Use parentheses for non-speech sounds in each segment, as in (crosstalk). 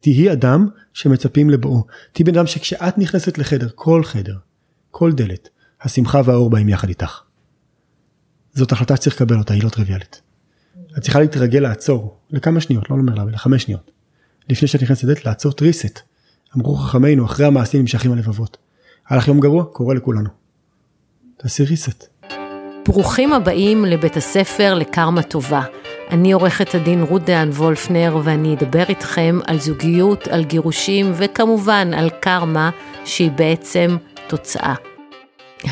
תהי אדם שמצפים לבואו. תהי בן אדם שכשאת נכנסת לחדר, כל חדר, כל דלת, השמחה והאור באים יחד איתך. זאת החלטה שצריך לקבל אותה, היא לא טריוויאלית. את צריכה להתרגל לעצור לכמה שניות, לא אומר לה, לחמש שניות. לפני שאת נכנסת לדלת, לעצור טריסט. אמרו חכמינו, אחרי המעשים נמשכים הלבבות. הלך יום גרוע, קורה לכולנו. תעשי ריסט. ברוכים הבאים לבית הספר לקרמה טובה. אני עורכת הדין רות דהן וולפנר ואני אדבר איתכם על זוגיות, על גירושים וכמובן על קרמה שהיא בעצם תוצאה.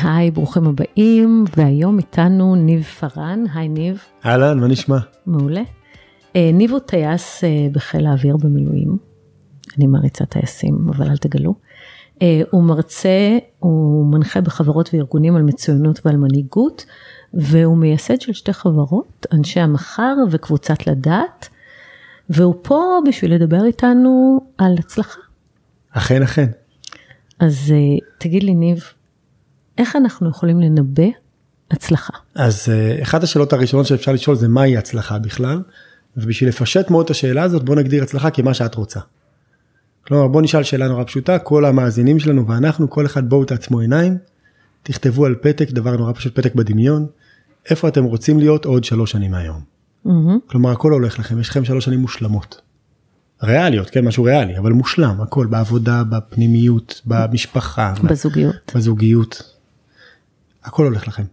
היי, ברוכים הבאים, והיום איתנו ניב פארן, היי ניב. אהלן, מה נשמע? מעולה. אה, ניב הוא טייס אה, בחיל האוויר במילואים. אני מעריצה טייסים, אבל אל תגלו. אה, הוא מרצה, הוא מנחה בחברות וארגונים על מצוינות ועל מנהיגות, והוא מייסד של שתי חברות, אנשי המחר וקבוצת לדעת, והוא פה בשביל לדבר איתנו על הצלחה. אכן, אכן. אז תגיד לי, ניב, איך אנחנו יכולים לנבא הצלחה? אז אחת השאלות הראשונות שאפשר לשאול זה מהי הצלחה בכלל, ובשביל לפשט מאוד את השאלה הזאת בוא נגדיר הצלחה כמה שאת רוצה. כלומר בוא נשאל שאלה נורא פשוטה, כל המאזינים שלנו ואנחנו, כל אחד בואו תעצמו עיניים, תכתבו על פתק, דבר נורא פשוט, פתק בדמיון, איפה אתם רוצים להיות עוד שלוש שנים מהיום. Mm-hmm. כלומר הכל הולך לכם, יש לכם שלוש שנים מושלמות. ריאליות, כן, משהו ריאלי, אבל מושלם, הכל בעבודה, בפנימיות, במשפחה. בזוגיות. בזוגיות. הכל הולך לכם.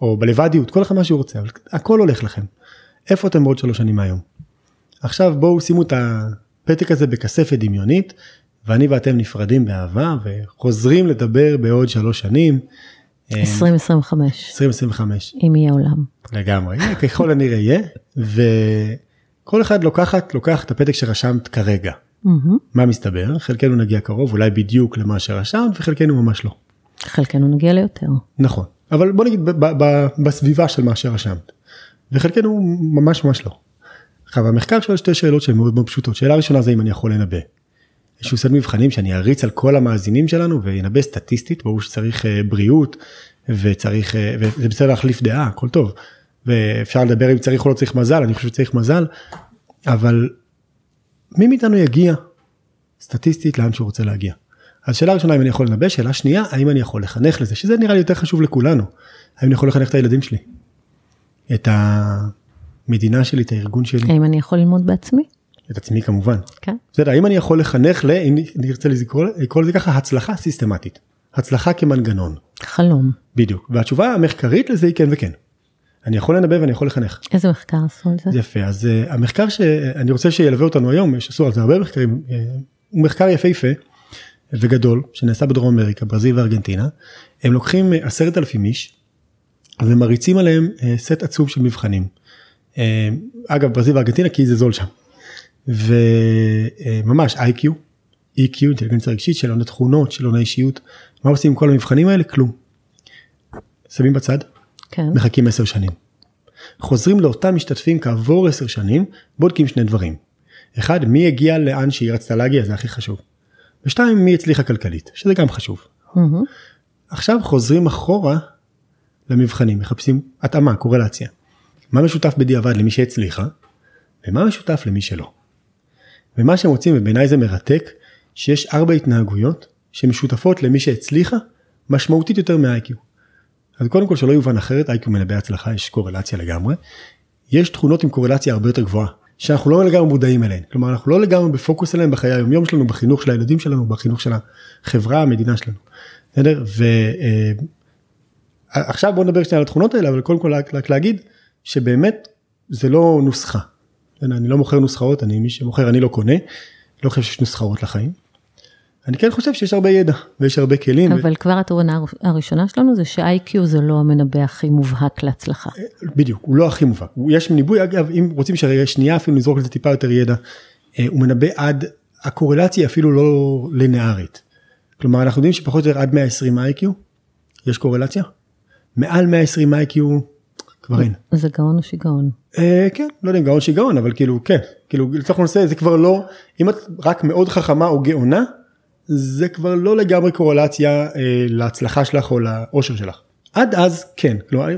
או בלבדיות, כל אחד מה שהוא רוצה, אבל הכל הולך לכם. איפה אתם בעוד שלוש שנים מהיום? עכשיו בואו שימו את הפתק הזה בכספת דמיונית, ואני ואתם נפרדים באהבה וחוזרים לדבר בעוד שלוש שנים. 2025. 2025. אם יהיה עולם. לגמרי, ככל הנראה יהיה, וכל אחד לוקחת, לוקח את הפתק שרשמת כרגע. Mm-hmm. מה מסתבר? חלקנו נגיע קרוב, אולי בדיוק למה שרשמת, וחלקנו ממש לא. חלקנו נגיע ליותר. נכון, אבל בוא נגיד בסביבה של מה שרשמת. וחלקנו ממש ממש לא. עכשיו המחקר שואל שתי שאלות שהן מאוד מאוד פשוטות. שאלה ראשונה זה אם אני יכול לנבא. יש סט מבחנים שאני אריץ על כל המאזינים שלנו וינבא סטטיסטית, ברור שצריך uh, בריאות וצריך, uh, וזה בסדר להחליף דעה, הכל טוב. ואפשר לדבר אם צריך או לא צריך מזל, אני חושב שצריך מזל, אבל מי מאיתנו יגיע סטטיסטית לאן שהוא רוצה להגיע. אז שאלה ראשונה אם אני יכול לנבא, שאלה שנייה האם אני יכול לחנך לזה, שזה נראה לי יותר חשוב לכולנו. האם אני יכול לחנך את הילדים שלי. את המדינה שלי, את הארגון שלי. האם אני יכול ללמוד בעצמי? את עצמי כמובן. כן. בסדר, האם אני יכול לחנך ל... אם נרצה לקרוא לזה ככה, הצלחה סיסטמטית. הצלחה כמנגנון. חלום. בדיוק. והתשובה המחקרית לזה היא כן וכן. אני יכול לנבא ואני יכול לחנך. איזה מחקר עשו על זה? יפה, אז uh, המחקר שאני רוצה שילווה אותנו היום, יש עשו על זה הרבה מחקרים, uh, הוא מחקר יפהפה וגדול שנעשה בדרום אמריקה, ברזיל וארגנטינה. הם לוקחים עשרת אלפים איש ומריצים עליהם אה, סט עצום של מבחנים. אה, אגב ברזיל וארגנטינה כי זה זול שם. וממש איי-Q, EQ, אינטליגנציה רגשית, שאלוני תכונות, שאלוני אישיות, מה עושים עם כל המבחנים האלה? כלום. שמים בצד, כן. מחכים עשר שנים. חוזרים לאותם משתתפים כעבור עשר שנים, בודקים שני דברים. אחד, מי הגיע לאן שהיא רצתה להגיע, זה הכי חשוב. ושתיים, מי הצליחה כלכלית, שזה גם חשוב. Mm-hmm. עכשיו חוזרים אחורה למבחנים, מחפשים התאמה, קורלציה. מה משותף בדיעבד למי שהצליחה, ומה משותף למי שלא. ומה שהם רוצים, ובעיניי זה מרתק, שיש ארבע התנהגויות שמשותפות למי שהצליחה משמעותית יותר מ-IQ. אז קודם כל שלא יובן אחרת, IQ מנבא הצלחה, יש קורלציה לגמרי. יש תכונות עם קורלציה הרבה יותר גבוהה, שאנחנו לא לגמרי מודעים אליהן. כלומר, אנחנו לא לגמרי בפוקוס עליהן בחיי היומיום שלנו, בחינוך של הילדים שלנו, בחינוך של החברה, המדינה שלנו. בסדר? עכשיו בוא נדבר שנייה על התכונות האלה אבל קודם כל רק להגיד שבאמת זה לא נוסחה. אני לא מוכר נוסחאות אני מי שמוכר אני לא קונה. לא חושב שיש נוסחאות לחיים. אני כן חושב שיש הרבה ידע ויש הרבה כלים. אבל ו... כבר התובנה הראשונה שלנו זה ש-IQ זה לא המנבא הכי מובהק להצלחה. אה, בדיוק הוא לא הכי מובהק יש ניבוי אגב אם רוצים שנייה אפילו נזרוק לזה טיפה יותר ידע. אה, הוא מנבא עד הקורלציה אפילו לא לינארית. כלומר אנחנו יודעים שפחות או יותר עד 120 IQ יש קורלציה. מעל 120 איי-קיו כבר אין. זה גאון או שיגעון? אה, כן, לא יודע אם גאון שיגעון אבל כאילו כן, כאילו לצורך הנושא זה כבר לא, אם את רק מאוד חכמה או גאונה, זה כבר לא לגמרי קורלציה אה, להצלחה שלך או לאושר שלך. עד אז כן, כלומר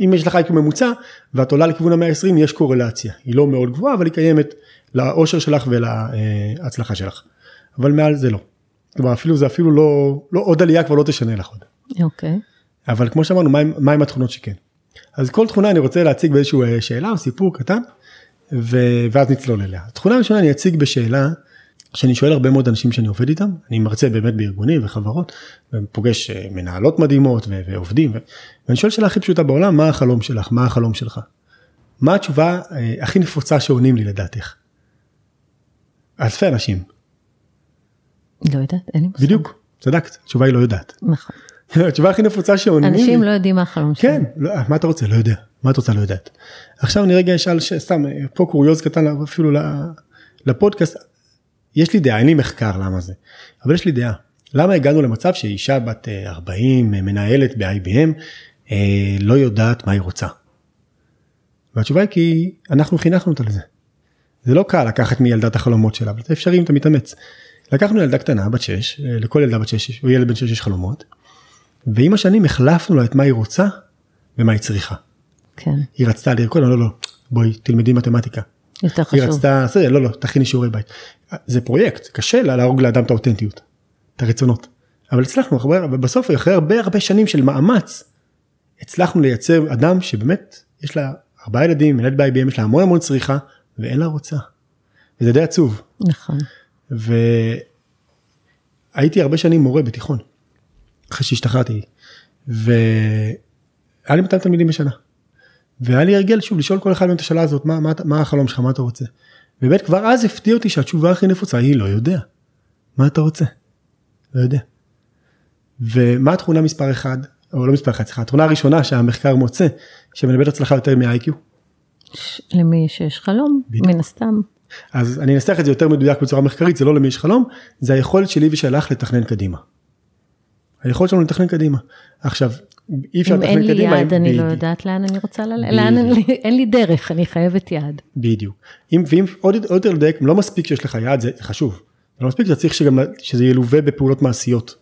אם יש לך איי-קיו ממוצע ואת עולה לכיוון המאה ה-20 יש קורלציה, היא לא מאוד גבוהה אבל היא קיימת לאושר שלך ולהצלחה שלך. אבל מעל זה לא. כלומר אפילו זה אפילו לא, לא עוד עלייה כבר לא תשנה לך עוד. אוקיי. אבל כמו שאמרנו, מהם מה עם התכונות שכן. אז כל תכונה אני רוצה להציג באיזשהו אה, שאלה או סיפור קטן, ו... ואז נצלול אליה. התכונה הראשונה אני אציג בשאלה שאני שואל הרבה מאוד אנשים שאני עובד איתם, אני מרצה באמת בארגונים וחברות, ופוגש אה, מנהלות מדהימות ו... ועובדים, ו... ואני שואל שאלה הכי פשוטה בעולם, מה החלום שלך? מה החלום שלך? מה התשובה אה, הכי נפוצה שעונים לי לדעתך? אלפי אנשים. לא יודעת, אין לי מושג. בדיוק, צדקת, התשובה היא לא יודעת. נכון. התשובה הכי נפוצה שעונים לי. אנשים לא יודעים מה החלום שלהם. כן, לא, מה אתה רוצה? לא יודע. מה את רוצה? לא יודעת. עכשיו אני רגע אשאל, סתם, פה קוריוז קטן אפילו לפודקאסט, יש לי דעה, אין לי מחקר למה זה, אבל יש לי דעה. למה הגענו למצב שאישה בת אה, 40, אה, מנהלת ב-IBM, אה, לא יודעת מה היא רוצה? והתשובה היא כי אנחנו חינכנו אותה לזה. זה לא קל לקחת מילדה את החלומות שלה, אבל זה אפשרי אם אתה מתאמץ. לקחנו ילדה קטנה בת 6, לכל ילדה בת 6 או ילד בן 6 יש חלומות, ועם השנים החלפנו לה את מה היא רוצה ומה היא צריכה. כן, היא רצתה לרקוד, לא, לא, לא, בואי תלמדי מתמטיקה. יותר היא חשוב. רצתה, זה, לא, לא, תכיני שיעורי בית. זה פרויקט, קשה לה להרוג לאדם את האותנטיות, את הרצונות. אבל הצלחנו, בסוף אחרי הרבה הרבה שנים של מאמץ, הצלחנו לייצר אדם שבאמת יש לה ארבעה ילדים, מנהלת ב-IBM, יש לה המון המון צריכה, ואין לה רוצה. וזה די עצוב. נכון. והייתי הרבה שנים מורה בתיכון, אחרי שהשתחררתי, והיה לי 200 תלמידים בשנה. והיה לי הרגל שוב לשאול כל אחד מהם את השאלה הזאת, מה, מה, מה החלום שלך, מה אתה רוצה? באמת כבר אז הפתיע אותי שהתשובה הכי נפוצה היא לא יודע. מה אתה רוצה? לא יודע. ומה התכונה מספר 1, או לא מספר 1, סליחה, התכונה הראשונה שהמחקר מוצא, שמנבאת הצלחה יותר מ-IQ. ש- למי שיש חלום, בדיוק. מן הסתם. אז אני אנסח את זה יותר מדויק בצורה מחקרית, זה לא למי יש חלום, זה היכולת שלי ושלך לתכנן קדימה. היכולת שלנו לתכנן קדימה. עכשיו, אי אפשר אם לתכנן אין קדימה. לי יעד, אם- אני לא. יודעת לאן אני רוצה ללכת, אין לי דרך, אני חייבת יעד. בדיוק. אם, ואם עוד יותר לדייק, לא מספיק שיש לך יעד, זה חשוב. לא מספיק, אתה צריך שגם, שזה ילווה בפעולות מעשיות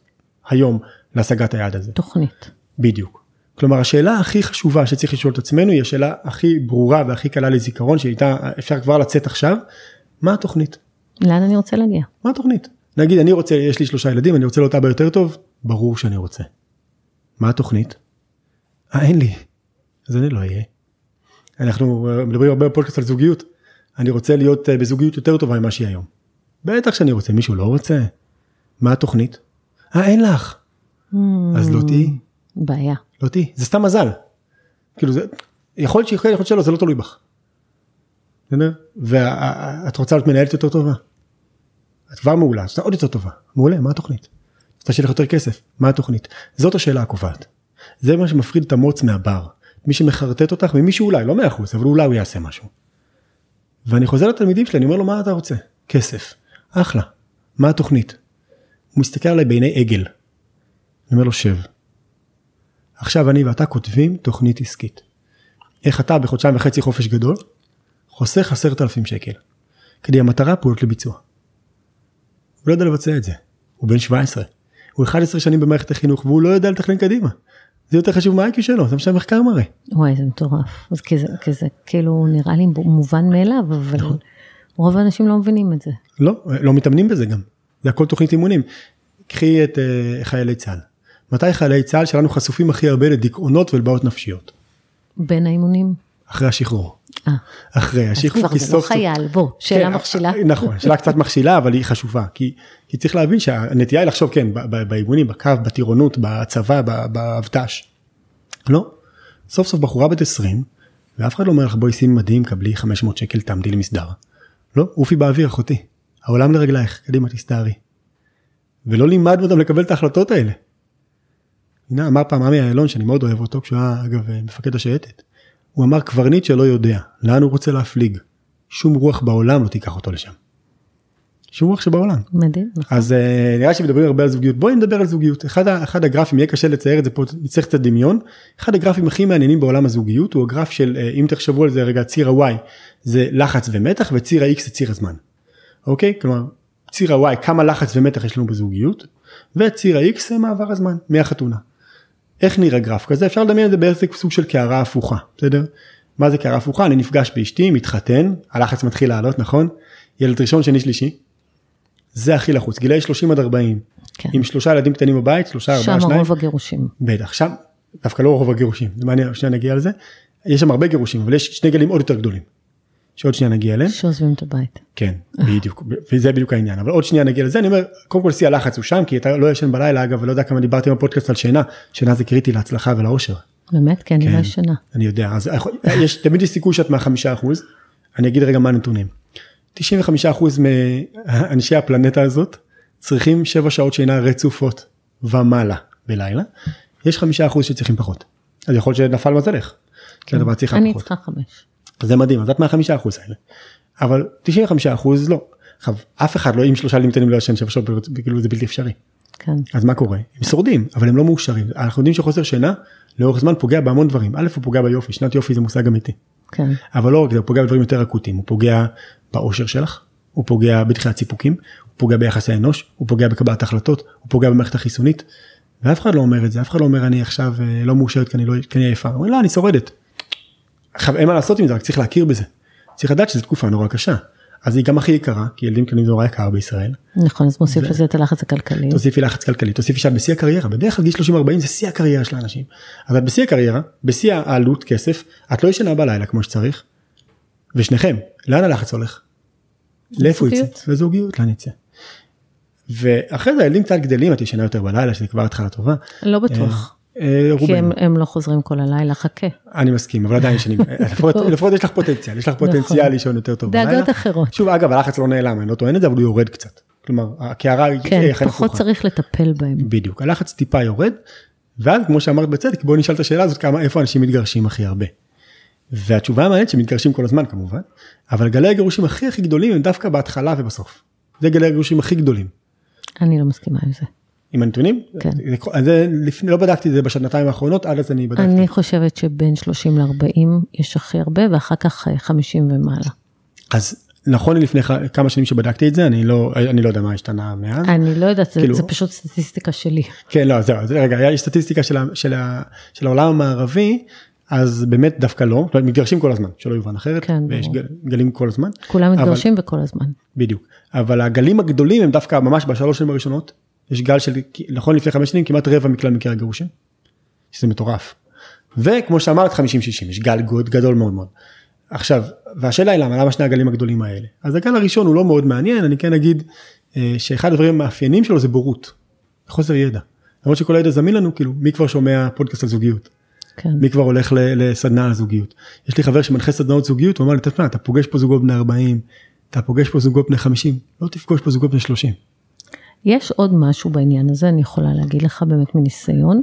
היום להשגת היעד הזה. תוכנית. בדיוק. כלומר השאלה הכי חשובה שצריך לשאול את עצמנו היא השאלה הכי ברורה והכי קלה לזיכרון שאיתה אפשר כבר לצאת עכשיו, מה התוכנית? לאן אני רוצה להגיע? מה התוכנית? נגיד אני רוצה, יש לי שלושה ילדים, אני רוצה להיות אבא יותר טוב, ברור שאני רוצה. מה התוכנית? אה, אין לי. אז אני לא אהיה. אנחנו אה, מדברים הרבה בפודקאסט על זוגיות. אני רוצה להיות אה, בזוגיות יותר טובה ממה שהיא היום. בטח שאני רוצה, מישהו לא רוצה? מה התוכנית? אה, אין לך. אז לא תהיי, בעיה. לא תהיי. זה סתם מזל. כאילו זה, יכול להיות שכן, יכול להיות שלא, זה לא תלוי בך. ואת רוצה להיות מנהלת יותר טובה. את כבר מעולה, את עוד יותר טובה. מעולה, מה התוכנית? רוצה שיהיה לך יותר כסף, מה התוכנית? זאת השאלה הקובעת. זה מה שמפריד את המוץ מהבר. מי שמחרטט אותך ומישהו אולי, לא מאה אחוז, אבל אולי הוא יעשה משהו. ואני חוזר לתלמידים שלי, אני אומר לו, מה אתה רוצה? כסף. אחלה. מה התוכנית? הוא מסתכל עליי בעיני עגל. אני אומר לו, שב. עכשיו אני ואתה כותבים תוכנית עסקית. איך אתה בחודשיים וחצי חופש גדול, חוסך עשרת אלפים שקל. כדי המטרה פעולות לביצוע. הוא לא יודע לבצע את זה. הוא בן 17. הוא 11 שנים במערכת החינוך והוא לא יודע לתכנן קדימה. זה יותר חשוב מהאייקי שלו, זה מה שהמחקר מראה. וואי, זה מטורף. אז כי זה, כי זה כאילו נראה לי מובן מאליו, אבל נכון. רוב האנשים לא מבינים את זה. לא, לא מתאמנים בזה גם. זה הכל תוכנית אימונים. קחי את uh, חיילי צה"ל. מתי חיילי צה"ל שלנו חשופים הכי הרבה לדיכאונות ולבעיות נפשיות? בין האימונים. אחרי השחרור. אה, אחרי אז השחרור, כבר זה לא חייל, בוא, שאלה כן, מכשילה. נכון, שאלה קצת מכשילה אבל היא חשובה כי, כי צריך להבין שהנטייה היא לחשוב כן באימונים בקו בטירונות בצבא באבט"ש. לא. סוף סוף בחורה בת 20 ואף אחד לא אומר לך בואי שימי מדים קבלי 500 שקל תעמדי למסדר. לא עופי באוויר אחותי העולם לרגלייך קדימה תסתערי. ולא לימדנו אותם לקבל את ההחלטות האלה. הנה אמר פעם עמי אילון שאני מאוד אוהב אותו כשהוא היה אגב מפקד השייטת. הוא אמר קברניט שלא יודע לאן הוא רוצה להפליג. שום רוח בעולם לא תיקח אותו לשם. שום רוח שבעולם. מדהים. נכון. אז uh, נראה שמדברים הרבה על זוגיות בואי נדבר על זוגיות אחד, אחד הגרפים יהיה קשה לצייר את זה פה נצטרך קצת דמיון אחד הגרפים הכי מעניינים בעולם הזוגיות הוא הגרף של uh, אם תחשבו על זה רגע ציר ה-y זה לחץ ומתח וציר ה-x זה ציר הזמן. אוקיי כלומר ציר ה-y כמה לחץ ומתח יש לנו בזוגיות וציר ה-x זה מעבר הזמן מהחתונה. איך נראה גרף כזה אפשר לדמיין את זה באיזה סוג של קערה הפוכה בסדר. מה זה קערה הפוכה אני נפגש באשתי מתחתן הלחץ מתחיל לעלות נכון ילד ראשון, שני, שלישי. זה הכי לחוץ, גילאי 30 עד 40, כן. עם שלושה ילדים קטנים בבית, שלושה, ארבעה, שם שניים. רוב הגירושים. בטח, שם דווקא לא רוב הגירושים, זה מעניין, שנייה נגיע לזה. יש שם הרבה גירושים, אבל יש שני גלים עוד יותר גדולים. שעוד שנייה נגיע אליהם. שעוזבים את הבית. כן, בדיוק, וזה בדיוק העניין, אבל עוד שנייה נגיע לזה, אני אומר, קודם כל שיא הלחץ הוא שם, כי אתה לא ישן בלילה, אגב, ולא יודע כמה דיברתי בפודקאסט על שינה, שינה זה קריטי להצלחה ולאושר. באמת? אני כן. לא ישנה. אני יודע, אז יש, תמיד יש סיכוי שאת מהחמישה אחוז, אני אגיד רגע מה הנתונים. 95 אחוז מאנשי הפלנטה הזאת צריכים 7 שעות שינה רצופות ומעלה בלילה, יש 5 אחוז שצריכים פחות. אז יכול להיות שנפל מזלך. כן. הדבר צריכה אני פחות. צריכה חמש. זה מדהים, אז את מהחמישה אחוז האלה. אבל 95 אחוז לא. עכשיו, אף אחד לא, אם שלושה ילדים קטנים לא ישן 7 שעות, כאילו זה בלתי אפשרי. כן. אז מה קורה? הם שורדים, אבל הם לא מאושרים. אנחנו יודעים שחוסר שינה לאורך זמן פוגע בהמון דברים. א', הוא פוגע ביופי, שנת יופי זה מושג אמיתי. כן. אבל לא רק זה, הוא פוגע בדברים יותר אקוטיים, הוא פוגע באושר שלך, הוא פוגע בתחילת סיפוקים, הוא פוגע ביחסי אנוש, הוא פוגע בקבלת החלטות, הוא פוגע במערכת החיסונית. ואף אחד לא אומר את זה, אף אחד לא אומר אני עכשיו אה, לא מאושרת כי אני לא, כי אני עייפה, הוא אומר לא אני שורדת. עכשיו אין מה לעשות עם זה, רק צריך להכיר בזה. צריך לדעת שזו תקופה נורא קשה. אז היא גם הכי יקרה, כי ילדים קטנים זה נורא יקר בישראל. נכון, אז מוסיף לזה את הלחץ הכלכלי. תוסיפי לחץ כלכלי, תוסיפי שאת בשיא הקריירה, בדרך כלל גיל 30-40 זה שיא הקריירה של האנשים. אז את בשיא הקריירה, בשיא העלות כסף, את לא ישנה בלילה כמו שצריך, ושניכם, לאן הלחץ הולך? לאיפה יצא? לזוגיות. לאן יצא? ואחרי זה הילדים קצת גדלים, את ישנה יותר בלילה, שזה כבר התחלה טובה. לא בטוח. אה, אה, כי. הם, הם לא חוזרים כל הלילה, חכה. אני מסכים, אבל עדיין ישנים, (laughs) לפחות, לפחות יש לך פוטנציאל, יש לך פוטנציאל לישון יותר טוב בלילה. דאגות אחרות. שוב, אגב, הלחץ לא נעלם, אני לא טוען את זה, אבל הוא יורד קצת. כלומר, הקערה היא כן, פחות הפוכה. צריך לטפל בהם. בדיוק, הלחץ טיפה יורד, ואז כמו שאמרת בצדק, בואו נשאל את השאלה הזאת, כמה, איפה אנשים מתגרשים הכי הרבה. והתשובה המעניינת שמתגרשים כל הזמן כמובן, אבל גלי הגירושים הכי הכי גדולים הם דווקא בהתחלה ובסוף. זה גלי הגירושים הכי גדולים. אני לא מסכימה עם זה. עם הנתונים? כן. זה, זה לפני, לא בדקתי את זה בשנתיים האחרונות, עד אז אני בדקתי. אני חושבת שבין 30 ל-40 יש הכי הרבה, ואחר כך אה, 50 ומעלה. אז נכון לפני כמה שנים שבדקתי את זה, אני לא, אני לא יודע מה השתנה מאז. אני לא יודעת, זה- כאילו- זה פשוט סטטיסטיקה שלי. כן, לא, זהו, אז רגע, יש סטטיסטיקה של, של, של העולם המערבי, אז באמת דווקא לא, מתגרשים כל הזמן, שלא יובן אחרת, כן, ויש. גל, גלים כל הזמן. כולם מתגרשים וכל הזמן. בדיוק, אבל הגלים הגדולים הם דווקא ממש בשלוש שנים הראשונות, יש גל של, נכון לפני חמש שנים, כמעט רבע מכלל מקרי הגירושים, שזה מטורף. וכמו שאמרת 50-60, יש גל גוד גדול מאוד מאוד. עכשיו, והשאלה היא למה, למה שני הגלים הגדולים האלה? אז הגל הראשון הוא לא מאוד מעניין, אני כן אגיד אה, שאחד הדברים המאפיינים שלו זה בורות, חוסר ידע. למרות שכל הידע זמין לנו, כאילו, מי כבר שומע פודקאסט על זוגיות? כן. מי כבר הולך לסדנה על זוגיות? יש לי חבר שמנחה סדנאות זוגיות, הוא אמר לי, תשמע, אתה פוגש פה זוגות בני 40, אתה פוגש פה זוגות בני 50, לא תפגוש פה זוגות בני 30. יש עוד משהו בעניין הזה, אני יכולה להגיד לך באמת מניסיון,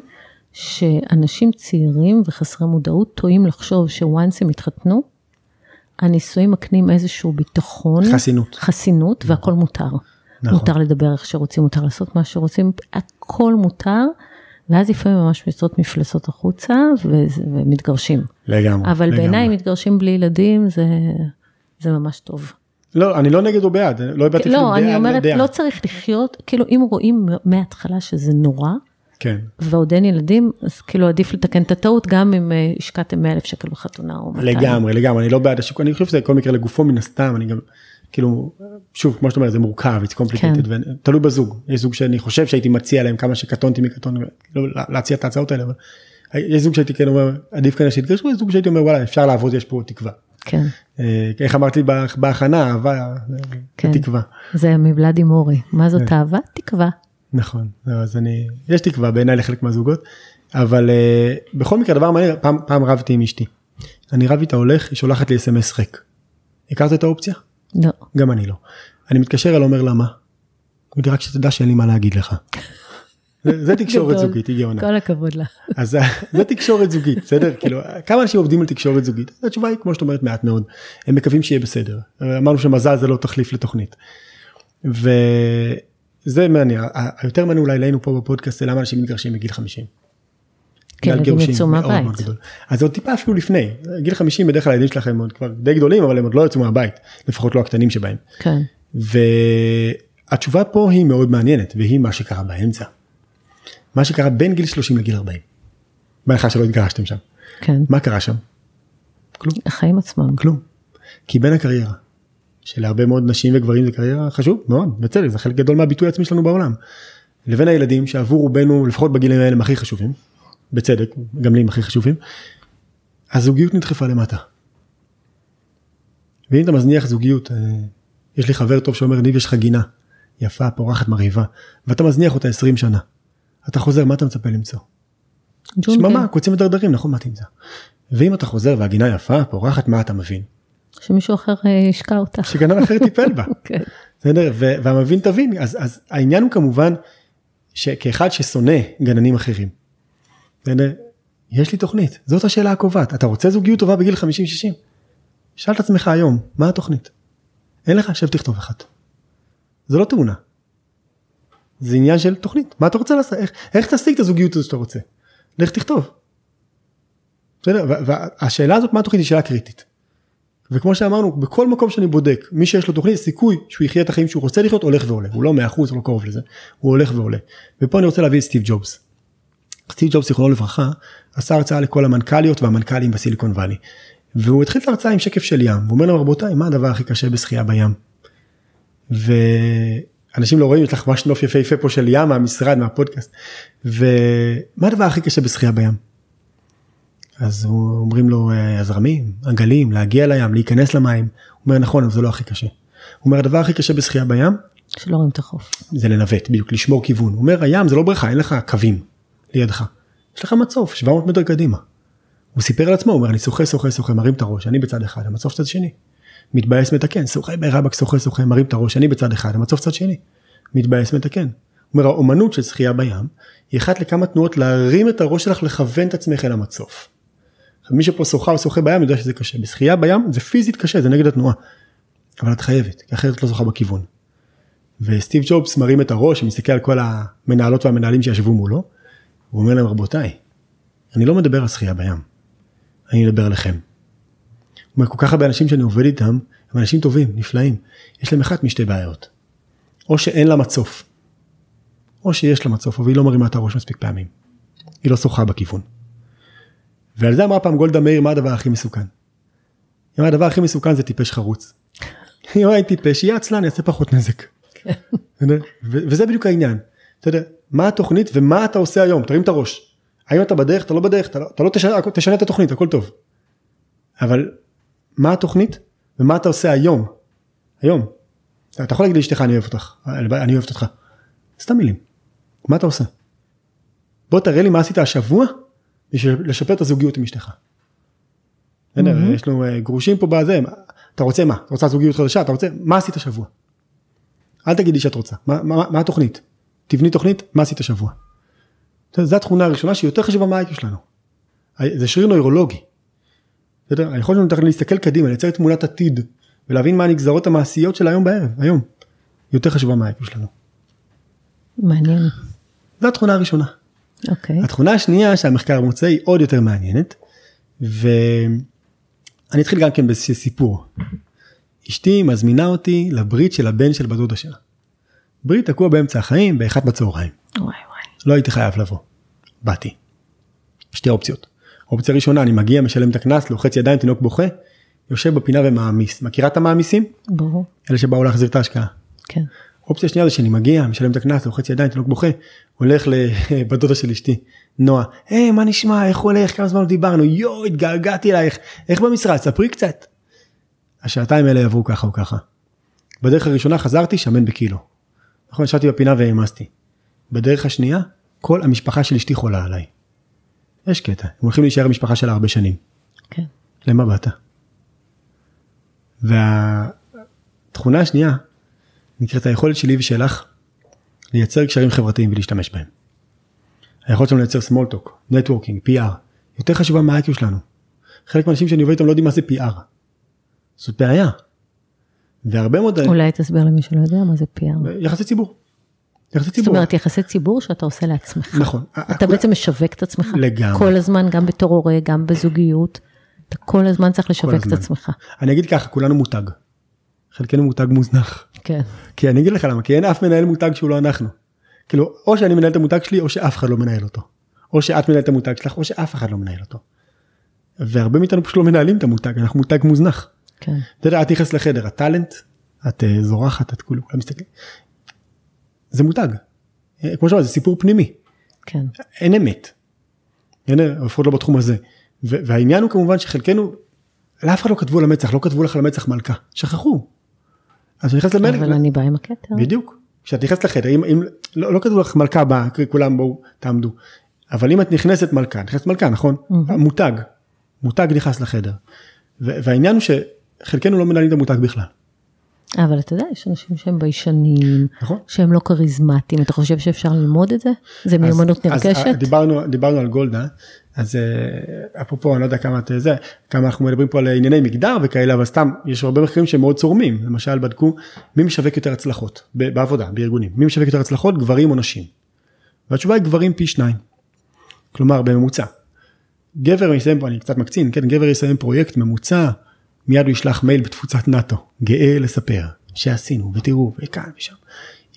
שאנשים צעירים וחסרי מודעות טועים לחשוב שוואנס הם התחתנו, הנישואים מקנים איזשהו ביטחון, חסינות. חסינות והכל מותר. נכון. מותר לדבר איך שרוצים, מותר לעשות מה שרוצים, הכל מותר, ואז לפעמים ממש יוצאות מפלסות החוצה וזה- ומתגרשים. לגמרי. אבל. בעיניי מתגרשים בלי ילדים זה, זה ממש טוב. לא, אני לא נגד או בעד, לא הבעתי אפילו לא, אני דעה, אומרת, דעה. לא צריך לחיות, כאילו אם רואים מההתחלה שזה נורא, כן, ועוד אין ילדים, אז כאילו עדיף לתקן את הטעות, גם אם אה, השקעתם 100 אלף שקל בחתונה או 200. לגמרי, לגמרי, אני לא בעד השוק, אני חושב שזה כל מקרה לגופו מן הסתם, אני גם, כאילו, שוב, כמו שאתה אומר, זה מורכב, it's complicated, כן. ותלוי בזוג, יש זוג שאני חושב שהייתי מציע להם כמה שקטונתי מקטון, לא להציע את ההצעות האלה, אבל יש זוג שהייתי כן אומר, עדיף כנראה שיתגרשו, יש זוג שהייתי אומר, וואלה, אפשר לעבוד, יש פה תקווה. כן, אה, איך אמרת לי בה- בהכנה, אהבה, כן. תקווה. זה מבלאדי מורי. מה זאת אהבה? תקווה. נכון, זהו, אז אני, יש תקווה בעיניי לחלק מהזוגות, אבל uh, בכל מקרה דבר מעניין, פעם, פעם רבתי עם אשתי. אני רב איתה הולך, היא שולחת לי אס.אם.אס ריק. הכרת את האופציה? לא. גם אני לא. אני מתקשר אליה אומר למה? לי רק שתדע שאין לי מה להגיד לך. זה, תקשורת. זוגית, היא גאונה. כל הכבוד לה. אז זה- זה תקשורת זוגית, בסדר? כאילו, כמה אנשים עובדים על תקשורת זוגית? התשובה היא, כמו שאת אומרת, מעט מאוד. הם מקווים שיהיה בסדר. אמרנו שמזל זה לא תחליף לתוכנית. וזה מעניין, היותר מעניין אולי אלינו פה בפודקאסט זה למה אנשים מתגרשים בגיל 50. כן, גירושים יצאו מהבית. אז זה עוד טיפה אפילו לפני, גיל 50 בדרך כלל הילדים שלכם עוד כבר די גדולים, אבל הם עוד לא יצאו מהבית, לפחות לא הקטנים שבהם. כן. והתשובה פה היא מאוד מעניינת, והיא מה שקרה באמצע. מה שקרה בין גיל 30 לגיל 40. בהנחה שלא התגרשתם שם. כן. מה קרה שם? כלום. החיים עצמם. כלום. כי בין הקריירה, שלהרבה מאוד נשים וגברים זה קריירה חשוב מאוד, בצדק, זה חלק גדול מהביטוי העצמי שלנו בעולם. לבין הילדים שעבור רובנו, לפחות בגילים האלה, הם הכי חשובים, בצדק, גם לי הם הכי חשובים, הזוגיות נדחפה למטה. ואם אתה מזניח זוגיות, אה, יש לי חבר טוב שאומר, ניב יש לך גינה, יפה, פורחת, מרהיבה, ואתה מזניח אותה 20 שנה. אתה חוזר, מה אתה מצפה למצוא? שממה, קוצים ודרדרים, נכון, מה תמצא? ואם אתה חוזר והגינה יפה, פורחת, מה אתה מבין? שמישהו אחר אה, ישקע אותה. שגנן אחר טיפל בה. (laughs) כן. בסדר? והמבין תבין, אז, אז העניין הוא כמובן שכאחד ששונא גננים אחרים, בסדר? יש לי תוכנית, זאת השאלה הקובעת, אתה רוצה זוגיות טובה בגיל 50-60? שאל את עצמך היום, מה התוכנית? אין לך, שב תכתוב אחת. זה לא תאונה. זה עניין של תוכנית, מה אתה רוצה לעשות, איך, איך תשיג את הזוגיות הזאת שאתה רוצה? לך תכתוב. בסדר? והשאלה הזאת מה התוכנית היא שאלה קריטית. וכמו שאמרנו בכל מקום שאני בודק מי שיש לו תוכנית סיכוי שהוא יחיה את החיים שהוא רוצה לחיות הולך ועולה הוא לא 100% הוא לא קרוב לזה הוא הולך ועולה. ופה אני רוצה להביא את סטיב ג'ובס. סטיב ג'ובס זיכרונו לברכה עשה הרצאה לכל המנכ"ליות והמנכ"לים בסיליקון וואלי. והוא התחיל את ההרצאה עם שקף של ים הוא אומר להם רבותיי מה הדבר הכי קשה בשחייה בים. ואנשים לא רואים יש לך ממש נוף יפהפה פה של ים מהמשרד מהפודקאסט ומה הדבר הכי קשה בשחייה בים. אז אומרים לו הזרמים, הגלים, להגיע לים, להיכנס למים. הוא אומר נכון, אבל זה לא הכי קשה. הוא אומר הדבר הכי קשה בשחייה בים, שלא רואים את החוף. זה לנווט, בדיוק, לשמור כיוון. הוא אומר הים זה לא בריכה, אין לך קווים לידך. יש לך מצוף, 700 מטר קדימה. הוא סיפר על עצמו, הוא אומר אני שוחה שוחה שוחה, מרים את הראש, אני בצד אחד, המצוף צד שני. מתבאס מתקן, שוחה ברבק שוחה שוחה, מרים את הראש, אני בצד אחד, המצוף צד שני. מתבאס מתקן. הוא אומר האומנות של שחייה בים היא אחת לכמה תנועות להרים את הראש שלך לכוון את עצמך אל המצוף. מי שפה שוחה או שוחה בים יודע שזה קשה. בשחייה בים זה פיזית קשה, זה נגד התנועה. אבל את חייבת, כי אחרת את לא שוחה בכיוון. וסטיב ג'ובס מרים את הראש ומסתכל על כל המנהלות והמנהלים שישבו מולו, הוא אומר להם רבותיי, אני לא מדבר על שחייה בים, אני מדבר עליכם. הוא אומר כל כך הרבה אנשים שאני עובד איתם, הם אנשים טובים, נפלאים, יש להם אחת משתי בעיות. או שאין לה מצוף, או שיש לה מצוף, אבל היא לא מרימה את הראש מספיק פעמים. היא לא שוחה בכיוון. ועל זה אמרה פעם גולדה מאיר מה הדבר הכי מסוכן. היא אמרה הדבר הכי מסוכן זה טיפש חרוץ. היא אמרה טיפש יהיה עצלן יעשה פחות נזק. כן. (laughs) וזה בדיוק העניין. אתה יודע מה התוכנית ומה אתה עושה היום תרים את הראש. האם אתה בדרך אתה לא בדרך אתה לא, אתה לא תשנה, תשנה את התוכנית הכל טוב. אבל מה התוכנית ומה אתה עושה היום. היום. אתה יכול להגיד לאשתך אני אוהב אותך אני אוהבת אותך. סתם מילים. מה אתה עושה? בוא תראה לי מה עשית השבוע בשביל לשפר את הזוגיות עם אשתך. Mm-hmm. יש לנו אה, גרושים פה בזה, אתה רוצה מה? אתה רוצה זוגיות חדשה? אתה רוצה, מה עשית השבוע? אל תגידי שאת רוצה, מה, מה, מה התוכנית? תבני תוכנית, מה עשית השבוע? זו התכונה הראשונה שהיא יותר חשובה מהאייקו שלנו. זה שריר נוירולוגי. היכולת שלנו להסתכל קדימה, לייצר תמונת עתיד ולהבין מה הנגזרות המעשיות של היום בערב, היום. יותר חשובה מהאייקו שלנו. מעניין. זו התכונה הראשונה. אוקיי. Okay. התכונה השנייה שהמחקר מוצא היא עוד יותר מעניינת ואני אתחיל גם כן בסיפור. אשתי מזמינה אותי לברית של הבן של בדודה שלה. ברית תקוע באמצע החיים באחת בצהריים. וואי וואי. לא הייתי חייב לבוא. באתי. שתי אופציות. אופציה ראשונה אני מגיע משלם את הקנס לוחץ ידיים תינוק בוכה יושב בפינה ומעמיס מכירה את המעמיסים? ברור. אלה שבאו להחזיר את ההשקעה. כן. אופציה שנייה זה שאני מגיע משלם את הקנס לוחץ ידיים תינוק בוכה הולך לבת (laughs) דודה של אשתי נועה היי מה נשמע איך הולך כמה זמן דיברנו יואו התגעגעתי אלייך איך במשרד ספרי קצת. השעתיים האלה עברו ככה או ככה. בדרך הראשונה חזרתי שמן בקילו. נכון ישבתי בפינה והעמסתי. בדרך השנייה כל המשפחה של אשתי חולה עליי. יש קטע הם הולכים להישאר המשפחה שלה הרבה שנים. כן. למה באת? והתכונה השנייה נקראת היכולת שלי ושלך לייצר קשרים חברתיים ולהשתמש בהם. היכולת שלנו לייצר small talk, networking, PR, יותר חשובה מה-IQ שלנו. חלק מהאנשים שאני עובד איתם לא יודעים מה זה PR. זאת בעיה. והרבה מאוד... אולי תסביר למי שלא יודע מה זה PR. יחסי ציבור. יחסי ציבור. זאת אומרת יחסי ציבור שאתה עושה לעצמך. נכון. אתה בעצם משווק את עצמך. לגמרי. כל הזמן, גם בתור הורה, גם בזוגיות. אתה כל הזמן צריך לשווק את עצמך. אני אגיד ככה, כולנו מותג. חלקנו מותג מוזנח. כן. כי אני אגיד לך למה, כי אין אף מנהל מותג שהוא לא אנחנו. כאילו, או שאני מנהל את המותג שלי, או שאף אחד לא מנהל אותו. או שאת מנהלת את המותג שלך, או שאף אחד לא מנהל אותו. והרבה מאיתנו פשוט לא מנהלים את המותג, אנחנו מותג מוזנח. כן. אתה יודע, את נכנס לחדר, את אה, זורחת, את כולם מסתכלים. זה מותג. אה, כמו שאמרת, זה סיפור פנימי. כן. אין אמת. אין, לפחות לא בתחום הזה. והעניין הוא כמובן שחלקנו, לאף אחד לא כתבו על המצח, לא כתבו לך על המצח מלכה, שכחו. אז נכנס למלך. אבל אני באה עם הכתר. בדיוק. כשאת נכנסת לחדר, אם, אם לא, לא כתבו לך מלכה באה, כולם בואו תעמדו. אבל אם את נכנסת מלכה, נכנסת מלכה, נכון? Mm-hmm. מותג. מותג נכנס לחדר. והעניין הוא שחלקנו לא מנהלים את המותג בכלל. אבל אתה יודע, יש אנשים שהם ביישנים, נכון. שהם לא כריזמטיים, אתה חושב שאפשר ללמוד את זה? זה מיומנות נרכשת? אז דיברנו, דיברנו על גולדה, אז אה, אפרופו, אני לא יודע כמה את זה, כמה אנחנו מדברים פה על ענייני מגדר וכאלה, אבל סתם, יש הרבה מחקרים שהם מאוד צורמים, למשל בדקו מי משווק יותר הצלחות בעבודה, בארגונים, מי משווק יותר הצלחות, גברים או נשים? והתשובה היא גברים פי שניים, כלומר בממוצע. גבר יסיים, אני קצת מקצין, כן, גבר יסיים פרויקט ממוצע, מיד הוא ישלח מייל בתפוצת נאטו, גאה לספר שעשינו ותראו וכאן ושם.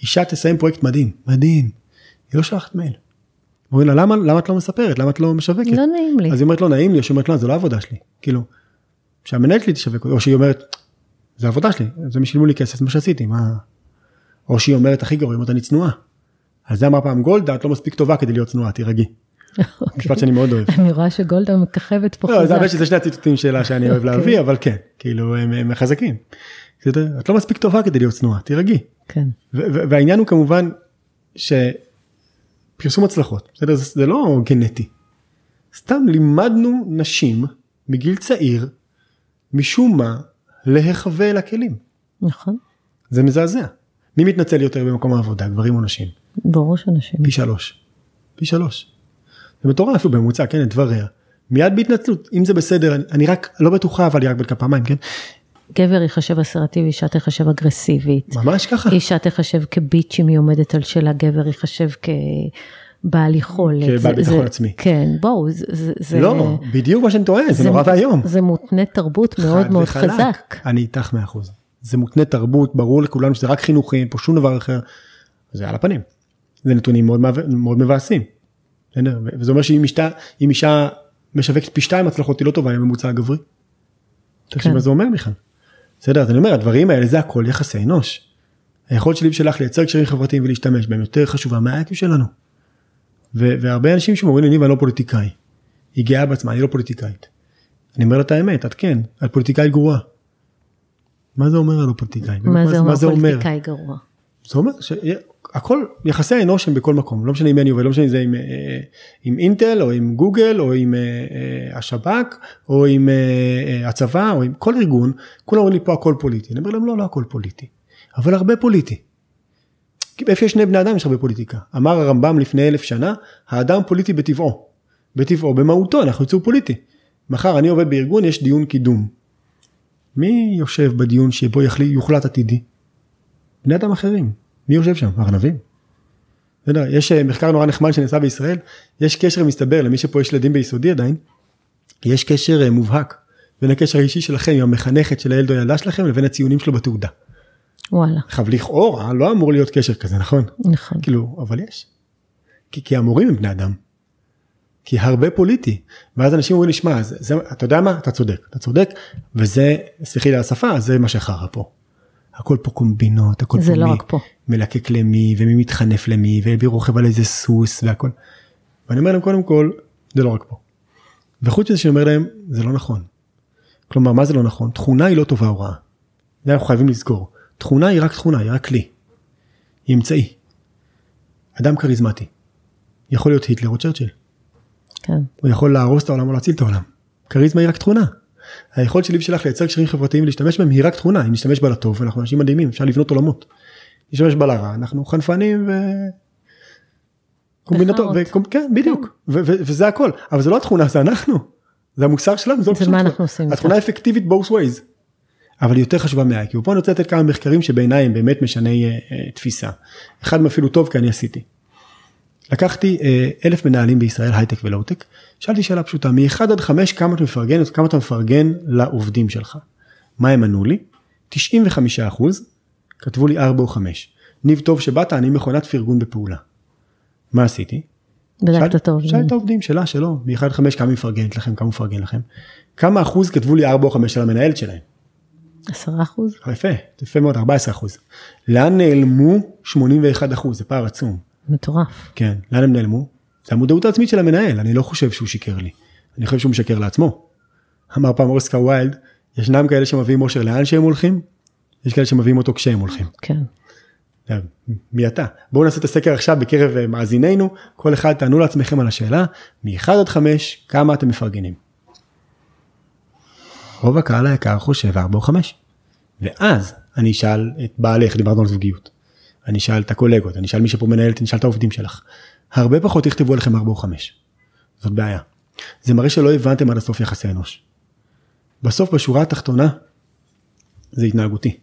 אישה תסיים פרויקט מדהים, מדהים, היא לא שלחת מייל. אומרים לה למה, למה את לא מספרת, למה את לא משווקת? לא נעים לי. אז היא אומרת לא נעים לי, או שהיא אומרת לא, זה לא עבודה שלי, כאילו, שהמנהלת שלי תשווק, או שהיא אומרת, זה עבודה שלי, זה מי שילמו לי כסף, מה שעשיתי, מה... או שהיא אומרת הכי גרוע, היא אומרת אני צנועה. על זה אמר פעם גולדה, את לא מספיק טובה כדי להיות צנועה, תירגעי. אוקיי. משפט שאני מאוד אוהב. אני רואה שגולדה מככבת פה חזק. לא, זה שני הציטוטים שלה שאני אוהב אוקיי. להביא, אבל כן, כאילו הם מחזקים. את לא מספיק טובה כדי להיות צנועה, תירגעי. כן. והעניין הוא כמובן שפרסום הצלחות, בסדר? זה לא גנטי. סתם לימדנו נשים מגיל צעיר, משום מה, להיחווה אל הכלים. נכון. זה מזעזע. מי מתנצל יותר במקום העבודה, גברים או נשים? ברור שנשים. פי שלוש. פי שלוש. זה מטורף בממוצע כן את דבריה. מיד בהתנצלות אם זה בסדר אני, אני רק לא בטוחה אבל היא רק בדקה פעמיים כן. גבר יחשב אסרטיבי, אישה תחשב אגרסיבית. ממש ככה. אישה תחשב כביץ' אם היא עומדת על שלה, גבר יחשב כבעל יכולת. כבעל ביטחון עצמי. כן, בואו, זה... זה לא, בדיוק מה שאני טוען, זה, זה נורא ואיום. זה מותנה תרבות מאוד מאוד וחלק. חזק. אני איתך 100%. זה מותנה תרבות, ברור לכולנו שזה רק חינוכי, אין פה שום דבר אחר. זה על הפנים. זה נתונים מאוד, מאוד מבאסים. וזה אומר שאם אישה, אם אישה משווקת פי שתיים הצלחות היא לא טובה עם הממוצע הגברי. תקשיב כן. מה זה אומר בכלל. בסדר אז אני אומר הדברים האלה זה הכל יחסי אנוש. היכולת שלי ושלך לייצר קשרים חברתיים ולהשתמש בהם יותר חשובה מהאקו שלנו. והרבה אנשים שאומרים לי אני לא פוליטיקאי. היא גאה בעצמה אני לא פוליטיקאית. אני אומר לה את האמת את כן את פוליטיקאית גרועה. מה זה אומר על לא פוליטיקאי? מה זה אומר פוליטיקאי גרוע? זה אומר הכל יחסי האנוש הם בכל מקום לא משנה אם אני עובד לא משנה אם זה עם, אה, עם אינטל או עם גוגל או עם אה, אה, השב"כ או עם הצבא או עם כל ארגון כולם אומרים לי פה הכל פוליטי אני אומר להם לא לא הכל פוליטי אבל הרבה פוליטי. איפה יש שני בני אדם יש הרבה פוליטיקה אמר הרמב"ם לפני אלף שנה האדם פוליטי בטבעו בטבעו במהותו אנחנו יצור פוליטי. מחר אני עובד בארגון יש דיון קידום. מי יושב בדיון שבו יוחלט עתידי? בני אדם אחרים. מי יושב שם? ארנבים. יש אה, מחקר נורא נחמד שנעשה בישראל, יש קשר מסתבר למי שפה יש ילדים ביסודי עדיין, יש קשר אה, מובהק בין הקשר האישי שלכם עם המחנכת של הילד או הילדה שלכם לבין הציונים שלו בתעודה. וואלה. עכשיו לכאורה לא אמור להיות קשר כזה נכון? נכון. כאילו אבל יש. כי, כי המורים הם בני אדם. כי הרבה פוליטי ואז אנשים אומרים לי שמע אתה יודע מה אתה צודק אתה צודק וזה סליחי לי על השפה זה מה שחרא פה. הכל פה קומבינות, הכל פה, לא מי פה מלקק למי ומי מתחנף למי ומי רוכב על איזה סוס והכל. ואני אומר להם קודם כל זה לא רק פה. וחוץ מזה שאני אומר להם זה לא נכון. כלומר מה זה לא נכון? תכונה היא לא טובה הוראה. זה אנחנו חייבים לזכור. תכונה היא רק תכונה, היא רק כלי. היא אמצעי. אדם כריזמטי. יכול להיות היטלר או צ'רצ'יל. כן. הוא יכול להרוס את העולם או להציל את העולם. כריזמה היא רק תכונה. היכולת שלי ושלך לייצר קשרים חברתיים ולהשתמש בהם היא רק תכונה אם נשתמש בה לטוב אנחנו אנשים מדהימים אפשר לבנות עולמות. נשתמש בה לרע אנחנו חנפנים ו... קומבינטור, כן בדיוק כן. וזה הכל אבל זה לא התכונה זה אנחנו זה המוסר שלנו זה מה אנחנו עושים התכונה אפקטיבית both ways. אבל היא יותר חשובה מה-IQ פה אני רוצה לתת כמה מחקרים שבעיניי הם באמת משני uh, uh, תפיסה אחד מהם אפילו טוב כי אני עשיתי. לקחתי אה, אלף מנהלים בישראל הייטק ולואוטק, שאלתי שאלה פשוטה, מ-1 עד 5 כמה אתה מפרגן, כמה אתה מפרגן לעובדים שלך. מה הם ענו לי? 95 אחוז, כתבו לי 4 או 5. ניב טוב שבאת, אני מכונת פרגון בפעולה. מה עשיתי? בדקת את העובדים. שאלתי את העובדים, שלה, שלו, מ-1 עד 5 כמה מפרגנת לכם, כמה מפרגן לכם. כמה אחוז כתבו לי 4 או 5 על המנהלת שלהם. 10 אחוז? יפה, יפה מאוד, 14 אחוז. לאן נעלמו 81 אחוז, זה פער עצום. מטורף. כן, לאן הם נעלמו? זה המודעות העצמית של המנהל, אני לא חושב שהוא שיקר לי. אני חושב שהוא משקר לעצמו. אמר פעם אוסקר ויילד, ישנם כאלה שמביאים אושר לאן שהם הולכים, יש כאלה שמביאים אותו כשהם הולכים. כן. מי אתה? בואו נעשה את הסקר עכשיו בקרב אה, מאזינינו, כל אחד תענו לעצמכם על השאלה, מ-1 עד 5, כמה אתם מפרגנים. רוב הקהל היקר חושב 4 או 5. ואז אני אשאל את בעלך, דיברנו על זוגיות. אני אשאל את הקולגות, אני אשאל מי שפה מנהלת, אני אשאל את העובדים שלך. הרבה פחות יכתבו עליכם 4 או 5. זאת בעיה. זה מראה שלא הבנתם עד הסוף יחסי אנוש. בסוף בשורה התחתונה זה התנהגותי.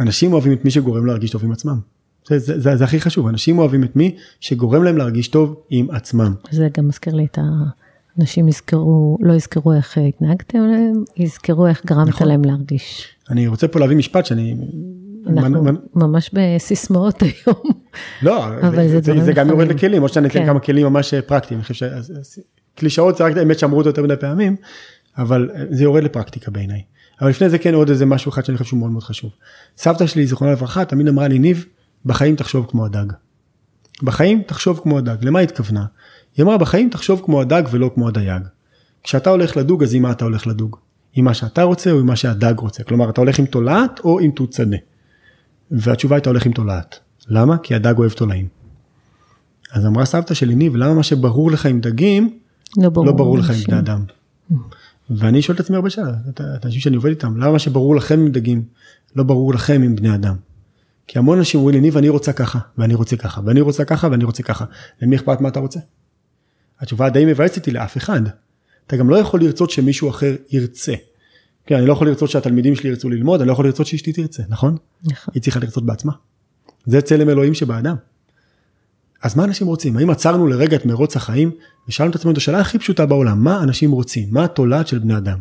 אנשים אוהבים את מי שגורם להרגיש טוב עם עצמם. זה, זה, זה, זה הכי חשוב, אנשים אוהבים את מי שגורם להם להרגיש טוב עם עצמם. זה גם מזכיר לי את האנשים יזכרו, לא יזכרו איך התנהגתם עליהם, יזכרו איך גרמת נכון. להם להרגיש. אני רוצה פה להביא משפט שאני... אנחנו מנ... ממש בסיסמאות (laughs) היום. לא, אבל זה, זה, זה, זה גם יורד לכלים, או שאני אתן כן. כמה כלים ממש פרקטיים. אני חושב שקלישאות זה רק האמת שאמרו אותו יותר מדי פעמים, אבל זה יורד לפרקטיקה בעיניי. אבל לפני זה כן עוד איזה משהו אחד שאני חושב שהוא מאוד מאוד חשוב. סבתא שלי זיכרונה לברכה תמיד אמרה לי ניב בחיים תחשוב כמו הדג. בחיים תחשוב כמו הדג למה התכוונה? היא אמרה בחיים תחשוב כמו הדג ולא כמו הדייג. כשאתה הולך לדוג אז עם מה אתה הולך לדוג? עם מה שאתה רוצה או עם מה שהדג רוצה כלומר אתה הולך עם תולעת או עם תות שדה. והתשובה הייתה הולך עם תולעת. למה? כי הדג אוהב תולעים. אז אמרה סבתא שלי ניב למה מה שברור לך עם דגים לא ברור, לא ברור לך עם בני אדם. ואני שואל את עצמי הרבה שאלה, את האנשים שאני עובד איתם, למה שבברור לכם עם דגים, לא ברור לכם עם בני אדם. כי המון אנשים אומרים לי, ניב, אני רוצה ככה, ואני רוצה ככה, ואני רוצה ככה, ואני רוצה ככה. למי אכפת מה אתה רוצה? התשובה די מבאסת אותי לאף אחד. אתה גם לא יכול לרצות שמישהו אחר ירצה. כן, אני לא יכול לרצות שהתלמידים שלי ירצו ללמוד, אני לא יכול לרצות שאשתי תרצה, נכון? נכון. היא צריכה לרצות בעצמה. זה צלם אלוהים שבאדם. אז מה אנשים רוצים? האם עצרנו לרגע את מרוץ החיים ושאלנו את עצמנו את השאלה הכי פשוטה בעולם, מה אנשים רוצים? מה התולעת של בני אדם?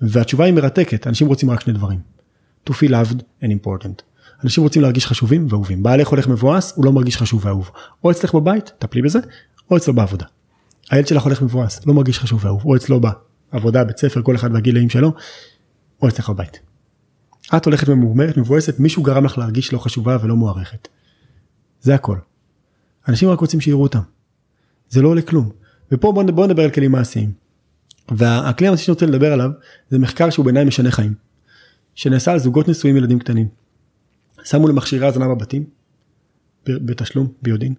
והתשובה היא מרתקת, אנשים רוצים רק שני דברים. To feel loved and important. אנשים רוצים להרגיש חשובים ואהובים. בעלך הולך מבואס, הוא לא מרגיש חשוב ואהוב. או אצלך בבית, טפלי בזה, או אצלו בעבודה. הילד שלך הולך מבואס, לא מרגיש חשוב ואהוב, או אצלו בעבודה, בית ספר, כל אחד והגילאים שלו, או אצלך בבית. את הולכת ממורמרת, מבואסת, מישהו גרם לך להרגיש לא חשובה ולא מוערכת. זה הכל. אנשים רק רוצים שיראו אותם. זה לא עולה כלום. ופה בוא, בוא נדבר על כלים מעשיים. והכלי המעשי שאני רוצה לדבר עליו זה מחקר שהוא בעיניי משנה חיים. שנעשה על זוגות נשואים ילדים קטנים. שמו למכשירי האזנה בבתים, בתשלום, ביודעין.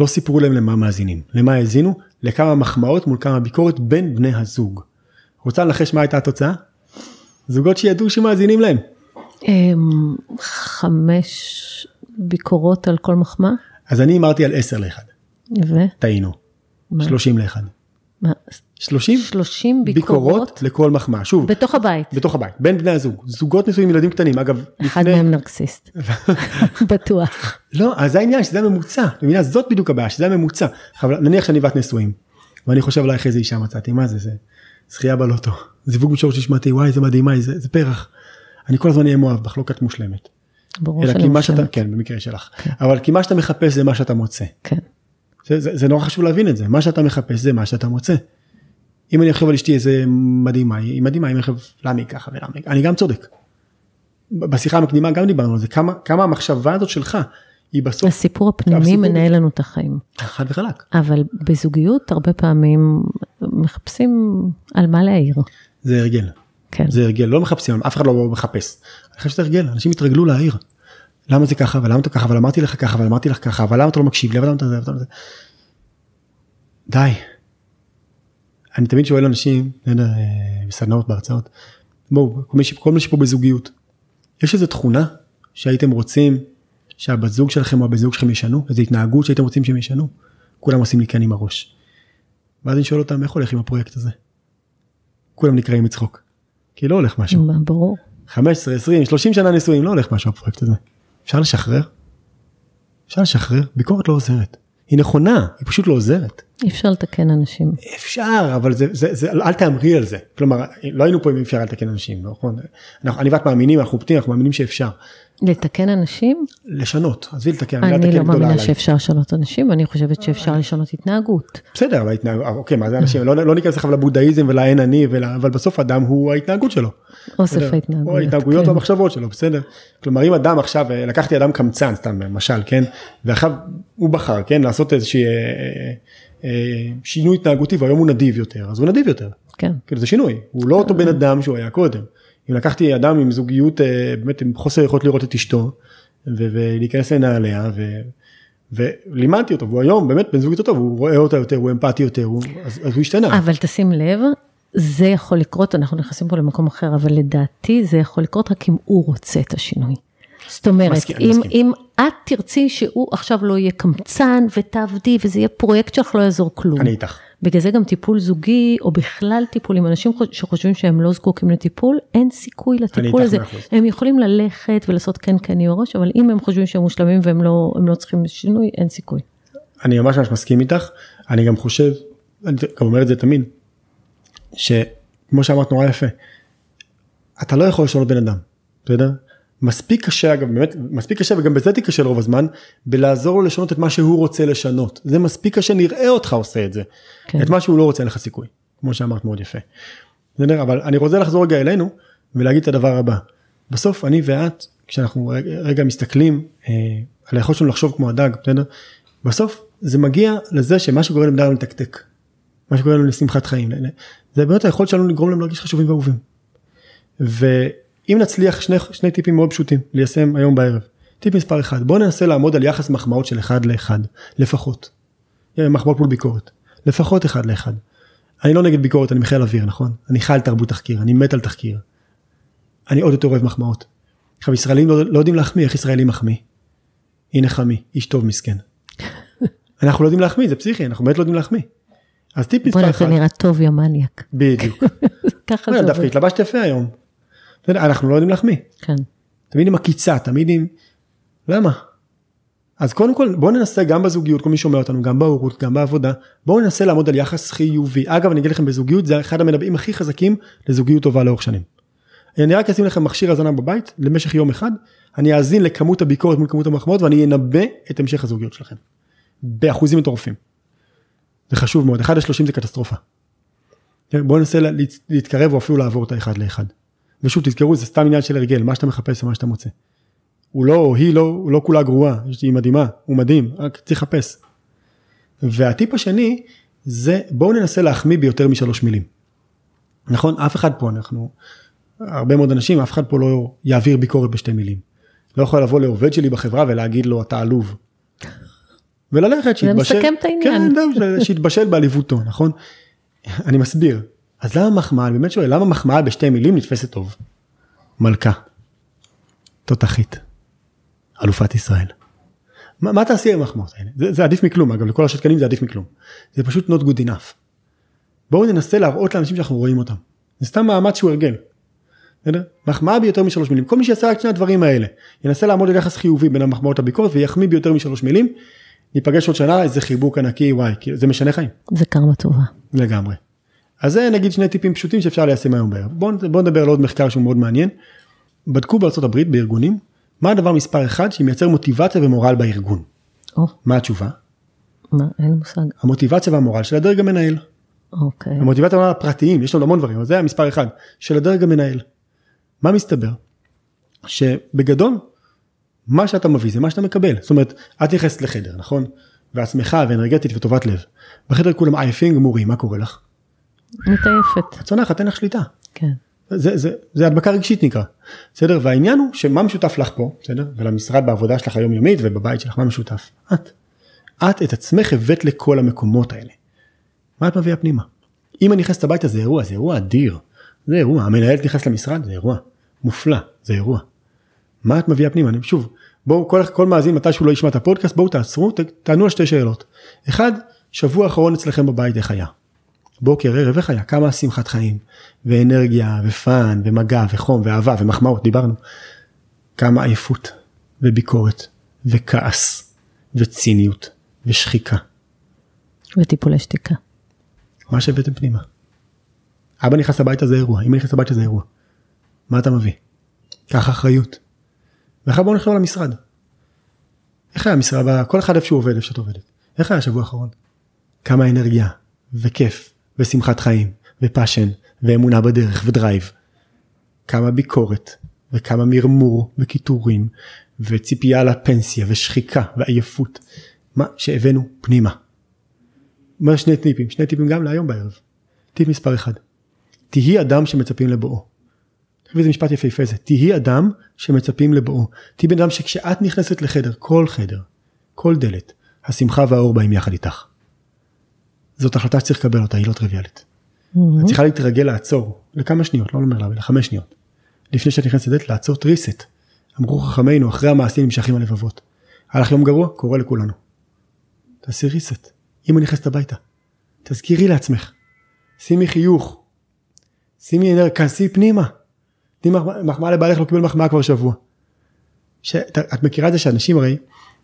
לא סיפרו להם למה מאזינים, למה האזינו, לכמה מחמאות מול כמה ביקורת בין בני הזוג. רוצה לנחש מה הייתה התוצאה? זוגות שידעו שמאזינים להם. אמ, חמש ביקורות על כל מחמאה? אז אני אמרתי על 10 ל-1. ו? טעינו. 30 ל-1. מה? 30, 30 ביקורות, ביקורות לכל מחמאה. שוב. בתוך הבית. בתוך הבית, בין בני הזוג. זוגות נשואים ילדים קטנים, אגב, אחד לפני... מהם נרקסיסט. (laughs) בטוח. לא, אז זה העניין, שזה הממוצע. מבינה, זאת בדיוק הבעיה, שזה הממוצע. אבל נניח שאני ואת נשואים, ואני חושב עלייך איזה אישה מצאתי, מה זה, זה זכייה בלוטו. זיווג משורש נשמתי, וואי, זה מדהים, וואי, זה, זה פרח. אני כל הזמן אהיה מאוהב בך, לא כת מושלמת. ברור אלא כי מה שאתה, כן, במקרה שלך. כן. אבל כי מה שאתה מחפש זה מה שאתה מוצא. כן. זה, זה, זה נורא חשוב להבין את זה, מה שאתה מחפש זה מה שאתה מוצא. אם אני אחשוב על אשתי איזה מדהימה, היא מדהימה, אני חושב למה היא ככה ולמה היא, אני גם צודק. בשיחה המקדימה גם דיברנו על זה, כמה, כמה המחשבה הזאת שלך היא בסוף. הסיפור הפנימי מנהל לנו את החיים. חד וחלק. אבל בזוגיות הרבה פעמים מחפשים על מה להעיר. זה הרגל. כן. זה הרגל, לא מחפשים, אף אחד לא מחפש. אני חושב שזה הרגל, אנשים התרגלו להעיר. למה זה ככה ולמה אתה ככה אבל אמרתי לך ככה אבל אמרתי לך ככה אבל למה אתה לא מקשיב לי ולמה אתה זה. די. אני תמיד שואל אנשים בסדנאות בהרצאות בואו כל מי שפה בזוגיות יש איזה תכונה שהייתם רוצים שהבת זוג שלכם או הבן זוג שלכם ישנו איזה התנהגות שהייתם רוצים שהם ישנו כולם עושים לי כן עם הראש. ואז אני שואל אותם איך הולך עם הפרויקט הזה. כולם נקראים מצחוק. כי לא הולך משהו. ברור. 15 20 30 שנה נישואים לא הולך משהו הפרויקט הזה. אפשר לשחרר? אפשר לשחרר? ביקורת לא עוזרת. היא נכונה, היא פשוט לא עוזרת. אי אפשר לתקן אנשים. אפשר, אבל זה, זה, זה, אל תאמרי על זה. כלומר, לא היינו פה אם אפשר לתקן אנשים, נכון? אנחנו, אני ואת מאמינים, אנחנו פתים, אנחנו מאמינים שאפשר. לתקן אנשים? לשנות, עזבי לתקן, אני לא גדולה מאמינה. שאפשר לשנות אנשים, אני חושבת שאפשר לשנות התנהגות. בסדר, אבל ההתנהג... אוקיי, מה זה אנשים? לא, לא ניכנס עכשיו לבודהיזם ולאין אני. אבל בסוף אדם הוא ההתנהגות שלו. אוסף? ההתנהגויות. או ההתנהגויות כן. והמחשבות שלו, בסדר. כלומר, אם אדם עכשיו, אה, לקחתי אדם קמצן, סתם למשל, כן, ועכשיו הוא בחר, כן, לעשות איזושהי אה, אה, אה, שינוי התנהגותי, והיום הוא נדיב יותר, אז הוא נדיב יותר. כן. כאילו זה שינוי, הוא לא אותו בן אדם שהוא היה קודם. אם לקחתי אדם עם זוגיות, אה, באמת עם חוסר יכולת לראות את אשתו, ולהיכנס לנעליה, ו- ולימדתי אותו, והוא היום באמת בן זוג יותר טוב, הוא רואה אותה יותר, הוא אמפתי יותר, הוא, אז, אז הוא השתנה. אבל תשים לב, זה יכול לקרות, אנחנו נכנסים פה למקום אחר, אבל לדעתי זה יכול לקרות רק אם הוא רוצה את השינוי. זאת אומרת, מסכים, אם, מסכים. אם את תרצי שהוא עכשיו לא יהיה קמצן ותעבדי וזה יהיה פרויקט שלך, לא יעזור כלום. אני איתך. בגלל זה גם טיפול זוגי, או בכלל טיפול עם אנשים חוש- שחושבים שהם לא זקוקים לטיפול, אין סיכוי לטיפול הזה. הם יכולים ללכת ולעשות כן כן עם הראש, אבל אם הם חושבים שהם מושלמים והם לא, לא צריכים שינוי, אין סיכוי. אני ממש ממש מסכים איתך, אני גם חושב, אני גם אומר את זה תמיד, שכמו שאמרת נורא יפה, אתה לא יכול לשנות בן אדם, בסדר? מספיק קשה אגב באמת מספיק קשה וגם בזה תיכשל רוב הזמן בלעזור לו לשנות את מה שהוא רוצה לשנות זה מספיק קשה נראה אותך עושה את זה כן. את מה שהוא לא רוצה אין לך סיכוי כמו שאמרת מאוד יפה. בסדר? אבל אני רוצה לחזור רגע אלינו ולהגיד את הדבר הבא בסוף אני ואת כשאנחנו רגע, רגע מסתכלים אה, על היכולת שלנו לחשוב כמו הדג בסדר? בסוף זה מגיע לזה שמה שגורם לבני אדם לתקתק. מה שגורם לנו לשמחת חיים זה באמת היכולת שלנו לגרום להם להרגיש חשובים ואהובים. ואם נצליח שני, שני טיפים מאוד פשוטים ליישם היום בערב. טיפ מספר אחד בוא ננסה לעמוד על יחס מחמאות של אחד לאחד לפחות. מחמאות מול ביקורת לפחות אחד לאחד. אני לא נגד ביקורת אני מחיל אוויר נכון אני חי על תרבות תחקיר אני מת על תחקיר. אני עוד יותר אוהב מחמאות. עכשיו ישראלים לא, לא יודעים להחמיא איך ישראלי מחמיא. הנה חמי איש טוב מסכן. (laughs) אנחנו לא יודעים להחמיא זה פסיכי אנחנו באמת לא יודעים להחמיא. אז טיפ מספר בוא'נה, זה. נראה טוב יא מניאק. בדיוק. (laughs) ככה זה דווקא עובד. התלבשת יפה היום. אתה יודע, אנחנו לא יודעים להחמיא. כן. תמיד עם עקיצה, תמיד עם... למה? אז קודם כל בואו ננסה גם בזוגיות, כל מי שומע אותנו, גם בהורות, גם בעבודה, בואו ננסה לעמוד על יחס חיובי. אגב, אני אגיד לכם בזוגיות זה אחד המנבאים הכי חזקים לזוגיות טובה לאורך שנים. אני רק אשים לכם מכשיר האזנה בבית למשך יום אחד, אני אאזין לכמות הביקורת מול כמות המחמאות ואני אנבא את המשך הזוגיות שלכם. באחוזים מטורפים. זה חשוב מאוד, 1 ל-30 זה קטסטרופה. בואו ננסה לה- להת- להתקרב או אפילו לעבור את האחד לאחד. ושוב תזכרו זה סתם עניין של הרגל מה שאתה מחפש ומה שאתה מוצא. הוא לא או היא לא הוא לא כולה גרועה היא מדהימה הוא מדהים רק צריך לחפש. והטיפ השני זה בואו ננסה להחמיא ביותר משלוש מילים. נכון אף אחד פה אנחנו הרבה מאוד אנשים אף אחד פה לא יעביר ביקורת בשתי מילים. לא יכול לבוא לעובד שלי בחברה ולהגיד לו אתה עלוב. וללכת שיתבשל, מסכם את העניין. כן, שיתבשל בעליבותו נכון. אני מסביר אז למה מחמאה אני באמת שואל למה מחמאה בשתי מילים נתפסת טוב. מלכה. תותחית. אלופת ישראל. מה, מה תעשי עם המחמאות האלה? זה, זה עדיף מכלום אגב לכל השתקנים זה עדיף מכלום. זה פשוט not good enough. בואו ננסה להראות לאנשים שאנחנו רואים אותם. זה סתם מאמץ שהוא הרגל. בסדר? מחמאה ביותר משלוש מילים. כל מי שיעשה רק שני הדברים האלה ינסה לעמוד על יחס חיובי בין המחמאות לביקורת ויחמיא ביותר משלוש מילים. ניפגש עוד שנה איזה חיבוק ענקי וואי זה משנה חיים. זה קרמה טובה. לגמרי. אז זה נגיד שני טיפים פשוטים שאפשר ליישם היום בערב. בואו בוא נדבר על עוד מחקר שהוא מאוד מעניין. בדקו הברית בארגונים מה הדבר מספר אחד שמייצר מוטיבציה ומורל בארגון. או, מה התשובה? מה, אין מושג. המוטיבציה והמורל של הדרג המנהל. אוקיי. המוטיבציה והמורל הפרטיים יש לנו המון דברים אבל זה המספר אחד של הדרג המנהל. מה מסתבר? שבגדול מה שאתה מביא זה מה שאתה מקבל זאת אומרת את נכנסת לחדר נכון? ואת שמחה ואנרגטית וטובת לב. בחדר כולם עייפים גמורים מה קורה לך? מתעייפת. את צונחת אין לך שליטה. כן. זה, זה, זה הדבקה רגשית נקרא. בסדר? והעניין הוא שמה משותף לך פה, בסדר? ולמשרד בעבודה שלך היומיומית ובבית שלך, מה משותף? את. את את עצמך הבאת לכל המקומות האלה. מה את מביאה פנימה? אם אני נכנסת הביתה זה אירוע, זה אירוע אדיר. זה אירוע, המנהלת נכנסת למשרד, זה אירוע. מופלא, זה אירוע. מה את מביאה פנימה? אני שוב, בואו כל, כל מאזין מתי שהוא לא ישמע את הפודקאסט, בואו תעצרו, ת, תענו על שתי שאלות. אחד, שבוע אחרון אצלכם בבית איך היה? בוקר, ערב, איך היה? כמה שמחת חיים, ואנרגיה, ופאן, ומגע, וחום, ואהבה, ומחמאות, דיברנו. כמה עייפות, וביקורת, וכעס, וציניות, ושחיקה. וטיפולי שתיקה. מה שהבאתם פנימה. אבא נכנס הביתה זה אירוע, אמא נכנס הביתה זה אירוע. מה אתה מביא? קח אחריות. ואחר בואו נחשוב על המשרד. איך היה המשרד, כל אחד איפה שהוא עובד, איפה שאת עובדת. איך היה השבוע האחרון? כמה אנרגיה, וכיף, ושמחת חיים, ו passion, ואמונה בדרך, ודרייב. כמה ביקורת, וכמה מרמור, וקיטורים, וציפייה לפנסיה, ושחיקה, ועייפות. מה שהבאנו פנימה. אומר שני טיפים, שני טיפים גם להיום בערב. טיפ מספר אחד, תהי אדם שמצפים לבואו. זה משפט יפהפה זה, תהי אדם שמצפים לבואו. תהי בן אדם שכשאת נכנסת לחדר, כל חדר, כל דלת, השמחה והאור באים יחד איתך. זאת החלטה שצריך לקבל אותה, היא לא טריוויאלית. Mm-hmm. את צריכה להתרגל לעצור לכמה שניות, לא אומר לה, לחמש שניות. לפני שאת נכנסת לדלת, לעצור טריסט. אמרו חכמינו, אחרי המעשים נמשכים הלבבות. הלך יום גרוע, קורה לכולנו. תעשי ריסט. אמא נכנסת הביתה. תזכירי לעצמך. שימי חיוך. שימי אנרגיה, כנסי פנימה. תני מחמאה לבעלך, לא קיבל מחמאה כבר שבוע. שאת, את מכירה את זה שאנשים הרי,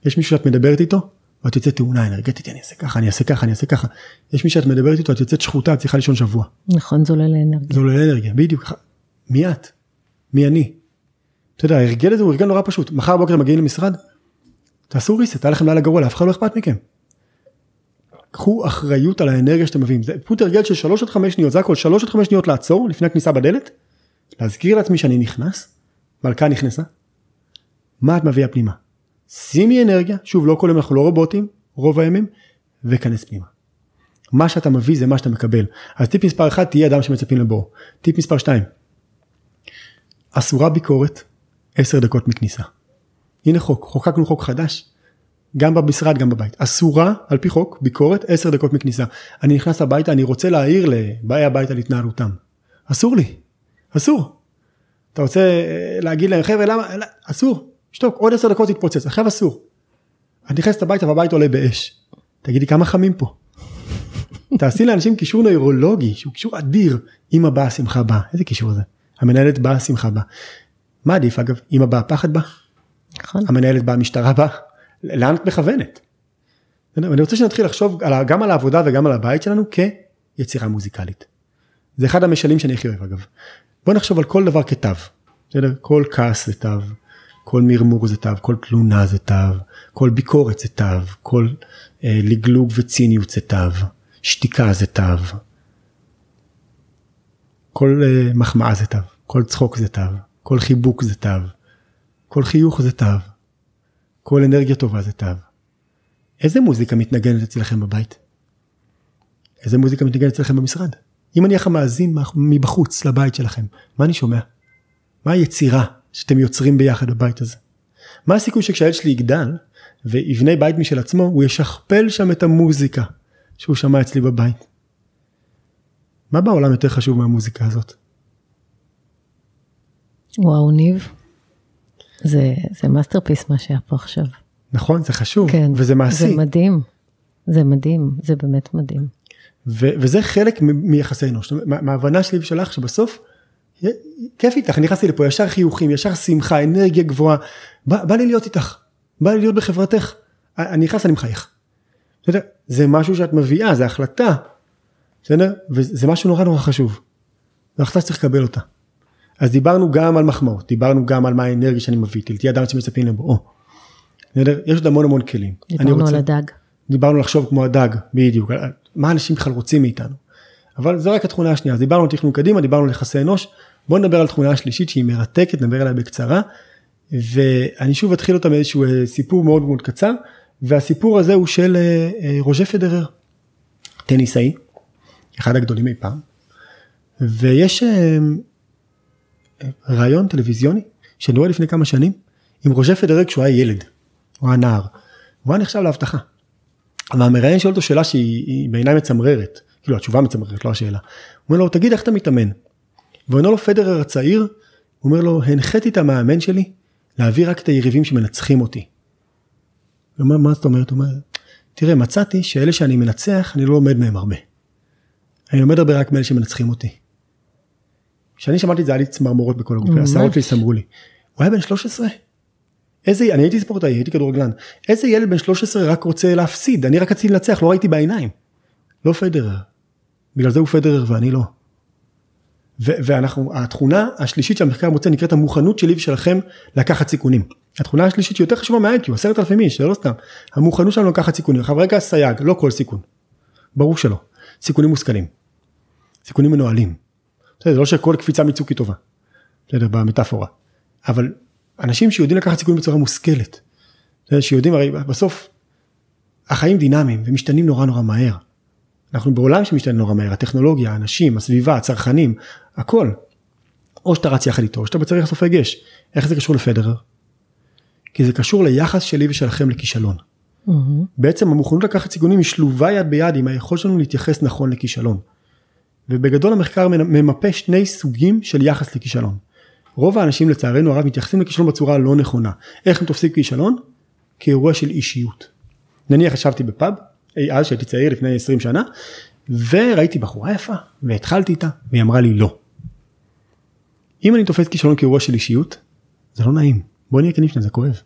יש מישהו שאת מדברת איתו, ואת יוצאת תאונה אנרגטית, אני אעשה ככה, אני אעשה ככה, אני אעשה ככה. יש מישהו שאת מדברת איתו, את יוצאת שחוטה, את צריכה לישון שבוע. נכון, זולל אנרגיה. זולל אנרגיה, בדיוק. מי את? מי אני? אתה יודע, ההרגל הזה הוא הרגל נורא פשוט. מחר בוקר אתם מגיעים למשרד, תעשו ריסט, היה לכם לילה גרוע, לאף אחד לא אכפת מכם. קחו אחריות על האנרגיה שאתם מביאים. זה פשוט הרגל של 3 עד 5 שניות, זה הכל 3 עד 5 שניות לעצור לפני הכניסה בדלת, להזכיר לעצמי שאני נכנס, מלכה נכנסה, מה את מביאה פנימה? שימי אנרגיה, שוב לא כל יום אנחנו לא רובוטים, רוב הימים, וכנס פנימה. מה שאתה מביא זה מה שאתה מקבל. אז טיפ מספר 1 תהיה אדם שמצפים לבור. טיפ מספר 2 אסורה ביקורת 10 דקות מכניסה. הנה חוק, חוקקנו חוק חדש, גם במשרד גם בבית. אסורה על פי חוק ביקורת 10 דקות מכניסה. אני נכנס הביתה אני רוצה להעיר לבאי הבית על התנהלותם. אסור לי, אסור. אתה רוצה להגיד להם חבר'ה למה, אסור, שתוק עוד 10 דקות תתפוצץ, עכשיו אסור. את נכנסת הביתה והבית עולה באש. תגידי כמה חמים פה. תעשי לאנשים קישור נוירולוגי שהוא קישור אדיר, אמא באה שמחה באה, איזה קישור זה? המנהלת באה שמחה באה. מה עדיף אגב, אמא באה פחד באה? נכון. המנהלת באה משטרה באה? לאן את מכוונת? אני רוצה שנתחיל לחשוב גם על העבודה וגם על הבית שלנו כיצירה מוזיקלית. זה אחד המשלים שאני הכי אוהב אגב. בוא נחשוב על כל דבר כתו. בסדר? כל כעס זה תו, כל מרמור זה תו, כל תלונה זה תו, כל ביקורת זה תו, כל אה, לגלוג וציניות זה תו, שתיקה זה תו, כל אה, מחמאה זה תו, כל צחוק זה תו, כל חיבוק זה תו, כל חיוך זה תו, כל אנרגיה טובה זה תו. איזה מוזיקה מתנגנת אצלכם בבית? איזה מוזיקה מתנגנת אצלכם במשרד? אם אני עכשיו מאזין מבחוץ לבית שלכם, מה אני שומע? מה היצירה שאתם יוצרים ביחד בבית הזה? מה הסיכוי שכשהילד שלי יגדל ויבנה בית משל עצמו, הוא ישכפל שם את המוזיקה שהוא שמע אצלי בבית? מה בעולם יותר חשוב מהמוזיקה הזאת? וואו ניב, זה, זה masterpiece מה שהיה פה עכשיו. נכון, זה חשוב, כן, וזה מעשי. זה מדהים, זה מדהים, זה באמת מדהים. ו- וזה חלק מיחסי אנוש, מההבנה שלי ושלך שבסוף, כיף איתך, נכנסתי לפה ישר חיוכים, ישר שמחה, אנרגיה גבוהה, בא, בא לי להיות איתך, בא לי להיות בחברתך, אני נכנס, אני מחייך. בסדר? זה משהו שאת מביאה, זה החלטה, בסדר? וזה משהו נורא נורא חשוב. זו החלטה שצריך לקבל אותה. אז דיברנו גם על מחמאות, דיברנו גם על מה האנרגיה שאני מביא, תהיה אדם שמצפים לבואו. יש עוד המון המון כלים. דיברנו רוצה, על הדג. דיברנו לחשוב כמו הדג, בדיוק, מה אנשים בכלל רוצים מאיתנו. אבל זו רק התכונה השנייה, אז דיברנו על תכנון קדימה, דיברנו על יחסי אנוש, בואו נדבר על תכונה השלישית שהיא מרתקת, נדבר עליה בקצרה. ואני שוב אתחיל אותה מאיזשהו אה, סיפור מאוד מאוד קצר, והסיפור הזה הוא של אה, אה, רוז'ה פדרר, טניסאי, אחד הגדולים אי פעם, ויש רעיון טלוויזיוני שאני רואה לפני כמה שנים עם רוז'ה פדרר כשהוא היה ילד, הוא היה נער, הוא היה נחשב להבטחה. והמראיין שואל אותו שאלה שהיא בעיניי מצמררת, כאילו התשובה מצמררת, לא השאלה. הוא אומר לו, תגיד איך אתה מתאמן? ועונה לו פדרר הצעיר, הוא אומר לו, הנחיתי את המאמן שלי להביא רק את היריבים שמנצחים אותי. הוא אומר, מה זאת אומרת? הוא אומר, תראה, מצאתי שאלה שאני מנצח, אני לא לומד מהם הרבה. אני לומד הרבה רק מאלה שמנצחים אותי. כשאני שמעתי את זה היה לי צמרמורות בכל הגוף, השערות שלי סמרו לי. הוא היה בן 13? איזה, אני הייתי ספורטאי, הייתי כדורגלן. איזה ילד בן 13 רק רוצה להפסיד? אני רק רציתי לנצח, לא ראיתי בעיניים. לא פדרר. בגלל זה הוא פדרר ואני לא. ואנחנו, התכונה השלישית שהמחקר מוצא נקראת המוכנות שלי ושלכם לקחת סיכונים. התכונה השלישית שהיא יותר חשובה מה-IQ, עשרת אלפים איש, זה לא סתם. המוכנות שלנו לקחת סיכונים. עכשיו רגע סייג, לא כל סיכון. ברור שלא. סיכונים מושכלים. סיכונים מנוהלים. זה לא שכל קפיצה מצוק היא טובה. בסדר, במטאפורה. אבל אנשים שיודעים לקחת סיכונים בצורה מושכלת. שיודעים, הרי בסוף החיים דינמיים ומשתנים נורא נורא מהר. אנחנו בעולם שמשתנה נורא מהר, הטכנולוגיה, האנשים, הסביבה, הצרכנים, הכל. או שאתה רץ יחד איתו, או שאתה בצריך סופי גש. איך זה קשור לפדרר? כי זה קשור ליחס שלי ושלכם לכישלון. Mm-hmm. בעצם המוכנות לקחת סיכונים היא שלובה יד ביד עם היכולת שלנו להתייחס נכון לכישלון. ובגדול המחקר ממפה שני סוגים של יחס לכישלון. רוב האנשים לצערנו הרב מתייחסים לכישלון בצורה הלא נכונה. איך הם תופסים כישלון? כאירוע של אישיות. נניח ישבתי בפאב, אז שהייתי צעיר לפני 20 שנה, וראיתי בחורה יפה, והתחלתי איתה, והיא אמרה לי לא. אם אני תופס כישלון כאירוע של אישיות, זה לא נעים. בוא נהיה כנים שנייה, זה כואב.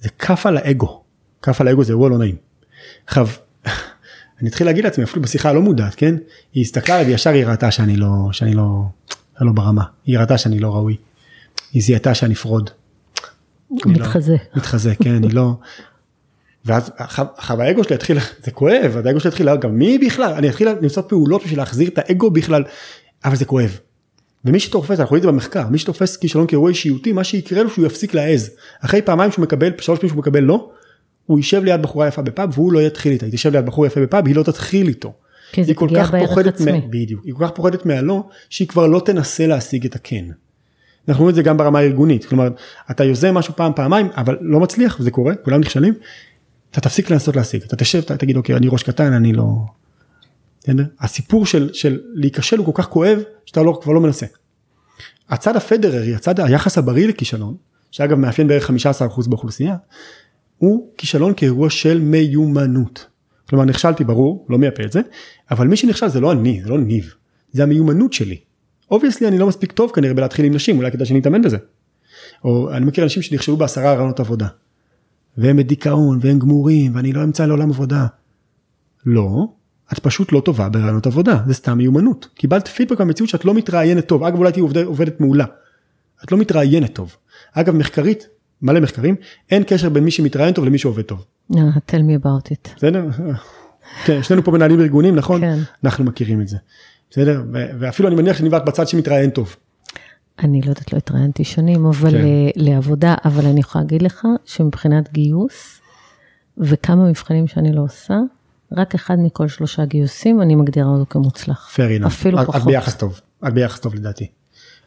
זה כף על האגו. כף על האגו זה אירוע לא נעים. עכשיו, (laughs) אני אתחיל להגיד לעצמי אפילו בשיחה הלא מודעת, כן? היא הסתכלה עליי וישר היא ראתה שאני לא, שאני לא, לא ברמה. היא ראתה שאני לא ראוי. היא זיהתה שאני fraud. מתחזה. לא, מתחזה, כן, אני לא. ואז עכשיו האגו שלי התחיל, זה כואב, אז האגו שלי התחיל, גם מי בכלל, אני אתחיל למצוא פעולות בשביל להחזיר את האגו בכלל, אבל זה כואב. ומי שתופס, אנחנו רואים את זה במחקר, מי שתופס כישלון כאירוע אישיותי, מה שיקרה לו שהוא יפסיק להעז. אחרי פעמיים שהוא מקבל, שלוש פעמים שהוא מקבל לא, הוא יישב ליד בחורה יפה בפאב והוא לא יתחיל איתה, היא תשב ליד בחור יפה בפאב, היא לא תתחיל איתו. כי זה פגיעה בערך עצמי. בדיוק, היא כל כך פוחדת מהלא, שהיא כבר לא תנסה להשיג את הכן. אנחנו רואים את זה גם ברמה הארגונית, כלומר, אתה יוזם משהו פעם פעמיים, אבל לא מצליח, וזה קורה, כולם נכשלים, אתה תפסיק לנסות להשיג, אתה תשב, אתה תגיד אוקיי, אני ראש קטן, אני לא... הסיפור של, של להיכשל הוא כל כך כואב, שאתה לא, כבר לא מנסה. הצד הפדררי, הצד היחס הבריא לכישלון, שאגב מאפיין בערך 15% באוכלוסייה, הוא כישלון כאירוע של מיומנות. כלומר נכשלתי ברור, לא מייפה את זה, אבל מי שנכשל זה לא אני, זה לא ניב, זה המיומנות שלי. obviously אני לא מספיק טוב כנראה בלהתחיל עם נשים, אולי כדאי שאני אתאמן בזה. או אני מכיר אנשים שנכשלו בעשרה רעיונות עבודה. והם בדיכאון והם גמורים ואני לא אמצא לעולם עבודה. לא, את פשוט לא טובה ברעיונות עבודה, זה סתם מיומנות. קיבלת פידבק במציאות שאת לא מתראיינת טוב, אגב אולי תהיי עובד, עובדת מעולה. את לא מתראיינת טוב. אגב מחקרית, מלא מחקרים, אין קשר בין מי שמתראיין טוב למי שעובד טוב. Uh, tell me about it. בסדר? כן, שנינו פה מנהלים ארגונים, נכון? כן. אנחנו מכירים את זה. בסדר? ואפילו אני מניח שאני ואת בצד שמתראיין טוב. אני לא יודעת, לא התראיינתי שנים, אבל כן. לעבודה, אבל אני יכולה להגיד לך שמבחינת גיוס וכמה מבחנים שאני לא עושה, רק אחד מכל שלושה גיוסים אני מגדירה אותו כמוצלח. fair enough. אפילו את, פחות. את ביחס טוב, את ביחס טוב לדעתי.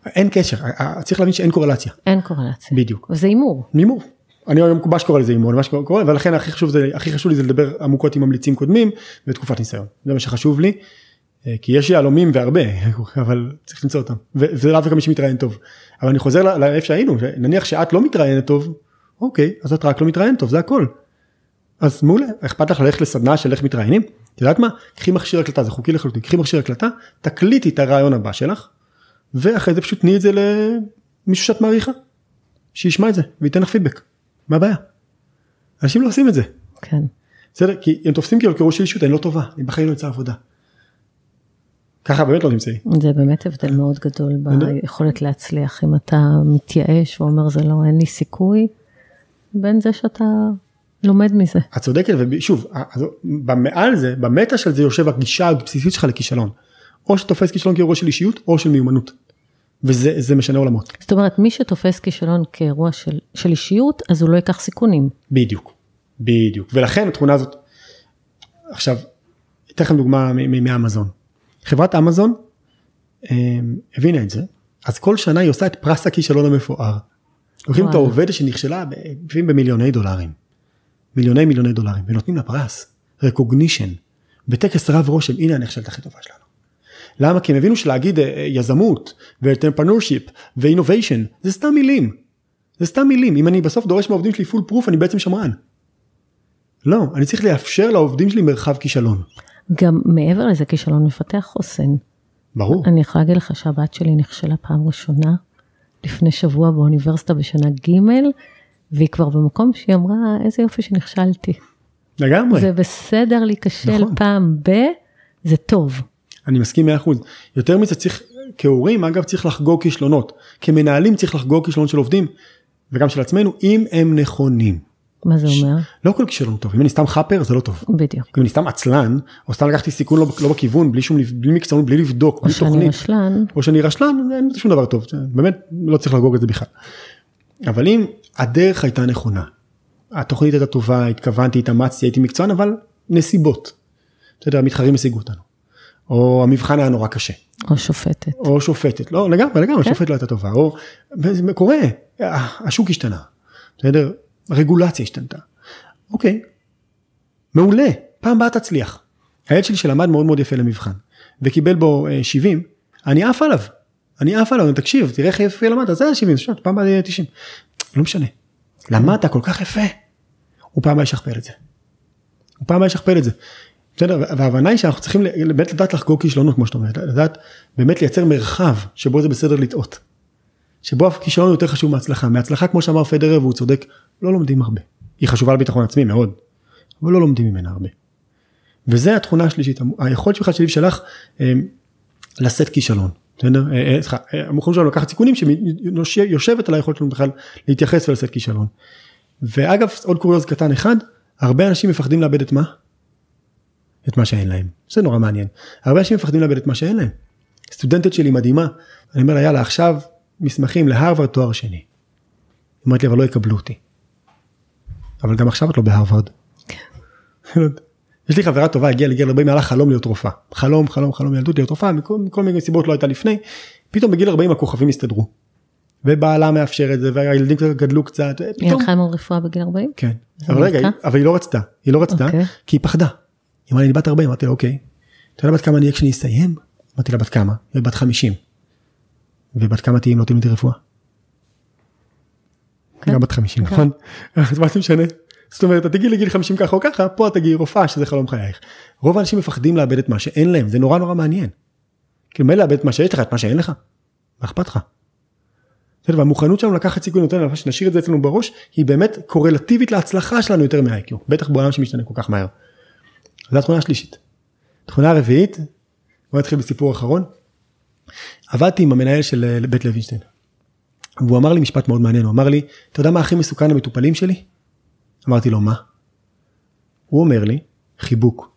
אין קשר, צריך להבין שאין קורלציה. אין קורלציה. בדיוק. וזה הימור. הימור. אני היום מה שקורא לזה הימור, מה שקורא, ולכן הכי חשוב זה, הכי חשוב לי זה לדבר עמוקות עם ממליצים קודמים ותקופת ניסיון. זה מה שחשוב לי. אה, כי יש יהלומים והרבה, (laughs) אבל צריך למצוא אותם. וזה לאו דווקא מי שמתראיין טוב. אבל אני חוזר לאיפה שהיינו, נניח שאת לא מתראיינת טוב, אוקיי, אז את רק לא מתראיינת טוב, זה הכל. אז מעולה, אכפת לך ללכת לסדנה של איך מתראיינים? את יודעת מה? קחי מכשיר הקלטה, זה חוקי לחלוטין, קחי מכשיר הקלטה, תקליטי את הרעיון הבא שלך, ואחרי זה פשוט תני את זה למישהו שאת מעריכה, שישמע את זה וייתן לך פידבק. מה הבעיה? אנשים לא עושים את זה. כן. בסדר? כי הם תופסים כאילו כראש של אישות, אני לא טובה, אני בחיים לא יוצא עבודה. ככה באמת לא תמצאי. זה באמת הבדל מאוד גדול. ביכולת להצליח. אם אתה מתייאש ואומר זה לא, אין לי סיכוי, בין זה שאתה לומד מזה. את צודקת ושוב במעל זה במטה של זה יושב הגישה הבסיסית שלך לכישלון. או שתופס כישלון כאירוע של אישיות או של מיומנות. וזה זה משנה עולמות. זאת אומרת, מי שתופס כישלון כאירוע של, של אישיות, אז הוא לא ייקח סיכונים. בדיוק. בדיוק. ולכן התכונה הזאת. עכשיו אתן לכם דוגמה מאמזון. חברת אמזון אה, הבינה את זה אז כל שנה היא עושה את פרס הכישלון המפואר. לוקחים את. העובדת שנכשלה לפעמים במיליוני דולרים. מיליוני מיליוני דולרים ונותנים לה פרס. recognition. בטקס רב רושם הנה הנכשלת הכי טובה שלנו. למה? כי הם הבינו שלהגיד אה, אה, יזמות ו-entrepreneurship ו-innovation זה סתם מילים. זה סתם מילים אם אני בסוף דורש מהעובדים שלי full proof אני בעצם שמרן. לא אני צריך לאפשר לעובדים שלי מרחב כישלון. גם מעבר לזה, כישלון מפתח חוסן. ברור. אני יכולה להגיד לך שהבת שלי נכשלה פעם ראשונה, לפני שבוע באוניברסיטה בשנה ג', והיא כבר במקום שהיא אמרה, איזה יופי שנכשלתי. לגמרי. זה בסדר להיכשל נכון. פעם ב, זה טוב. אני מסכים 100%. יותר מזה צריך כהורים אגב צריך לחגוג כישלונות, כמנהלים צריך לחגוג כישלונות של עובדים וגם של עצמנו אם הם נכונים. מה זה אומר? לא כל כישלון טוב, אם אני סתם חאפר זה לא טוב. בדיוק. אם אני סתם עצלן, או סתם לקחתי סיכון לא, לא בכיוון, בלי שום, בלי מקצוענות, בלי לבדוק, בלי או שאני תוכנית, רשלן, או שאני רשלן, אין בזה שום דבר טוב, באמת לא צריך לחגוג את זה בכלל. אבל אם הדרך הייתה נכונה, התוכנית הייתה טובה, התכוונתי, התאמצתי, הייתי מקצוען, אבל נסיבות. בסדר, המתחרים השיגו אותנו. או המבחן היה נורא קשה. או שופטת. או שופטת, לא לגמרי לגמרי, כן. השופט לא הייתה טובה, או קורה, השוק השתנה, בסדר, הרגולציה השתנתה, אוקיי, מעולה, פעם הבאה תצליח. הילד שלי שלמד מאוד מאוד יפה למבחן, וקיבל בו אה, 70, אני עף עליו, אני עף עליו, תקשיב, תראה איך יפה למדת, זה היה 70, שוב, פעם יהיה 90, לא משנה, למדת כל כך יפה, הוא פעם הבאה ישכפל את זה. הוא פעם הבאה ישכפל את זה. בסדר, וההבנה היא שאנחנו צריכים באמת לדעת לחגוג כישלונות כמו שאתה אומר, לדעת באמת לייצר מרחב שבו זה בסדר לטעות. שבו הכישלון יותר חשוב מהצלחה, מהצלחה כמו שאמר פדרר והוא צודק, לא לומדים הרבה. היא חשובה לביטחון עצמי מאוד, אבל לא לומדים ממנה הרבה. וזה התכונה השלישית, היכולת שלך שלי שלך אה, לשאת כישלון. בסדר? אה, אה, סליחה, המוכנות שלנו לקחת סיכונים שיושבת על היכולת שלנו בכלל להתייחס ולשאת כישלון. ואגב עוד קוריוז קטן אחד, הרבה אנשים מפחדים לאבד את מה? את מה שאין להם. זה נורא מעניין. הרבה אנשים מפחדים לאבד את מה שאין להם. סטודנטית שלי מדהימה, אני אומר לה יאללה עכשיו מסמכים להרווארד תואר שני. היא אומרת לי אבל לא יקבלו אותי. אבל גם עכשיו את לא בהרווארד. (laughs) יש לי חברה טובה הגיעה לגיל 40 היה לה חלום להיות רופאה. חלום חלום חלום ילדות להיות רופאה מכל, מכל מיני סיבות לא הייתה לפני. פתאום בגיל 40 הכוכבים הסתדרו. ובעלה מאפשר את זה והילדים קצת גדלו קצת. היא הלכה עם עוד רפואה בגיל 40? כן. אבל רגע? היא- אבל היא לא רצתה, היא לא רצתה, אוקיי. כי היא פחדה. היא אמרה לי, אני בת 40, אמרתי לה, אוקיי. אתה יודע בת כמה אני אהיה כשאני אסיים? אמרתי לה, בת כמה? היא בת 50. ובת כמה תהיי אם לא תלמדי רפואה? כן. גם בת 50, כן. נכון? אז מה זה משנה? זאת אומרת, את תגיעי לגיל 50 ככה או ככה, פה את תגיעי רופאה שזה חלום חייך. רוב האנשים מפחדים לאבד את מה שאין להם, זה נורא נורא מעניין. כאילו מילא לאבד את מה שיש לך, את מה שאין לך, מה אכפת לך? בסדר, והמוכנות שלנו לקחת סיכון יותר, שנשאיר את זה אצלנו בראש, היא באמת קורלטיבית להצלחה שלנו יותר מה-IQ, בטח בעולם שמשתנה כל כך מהר. זו התכונה השלישית. תכונה הרביעית, בוא נתחיל בסיפור אחרון. עבדתי עם המנהל של אה, בית לוינשטיין. והוא אמר לי משפט מאוד מעניין, הוא אמר לי, אתה יודע מה הכי מסוכן למטופלים שלי? אמרתי לו, מה? הוא אומר לי, חיבוק.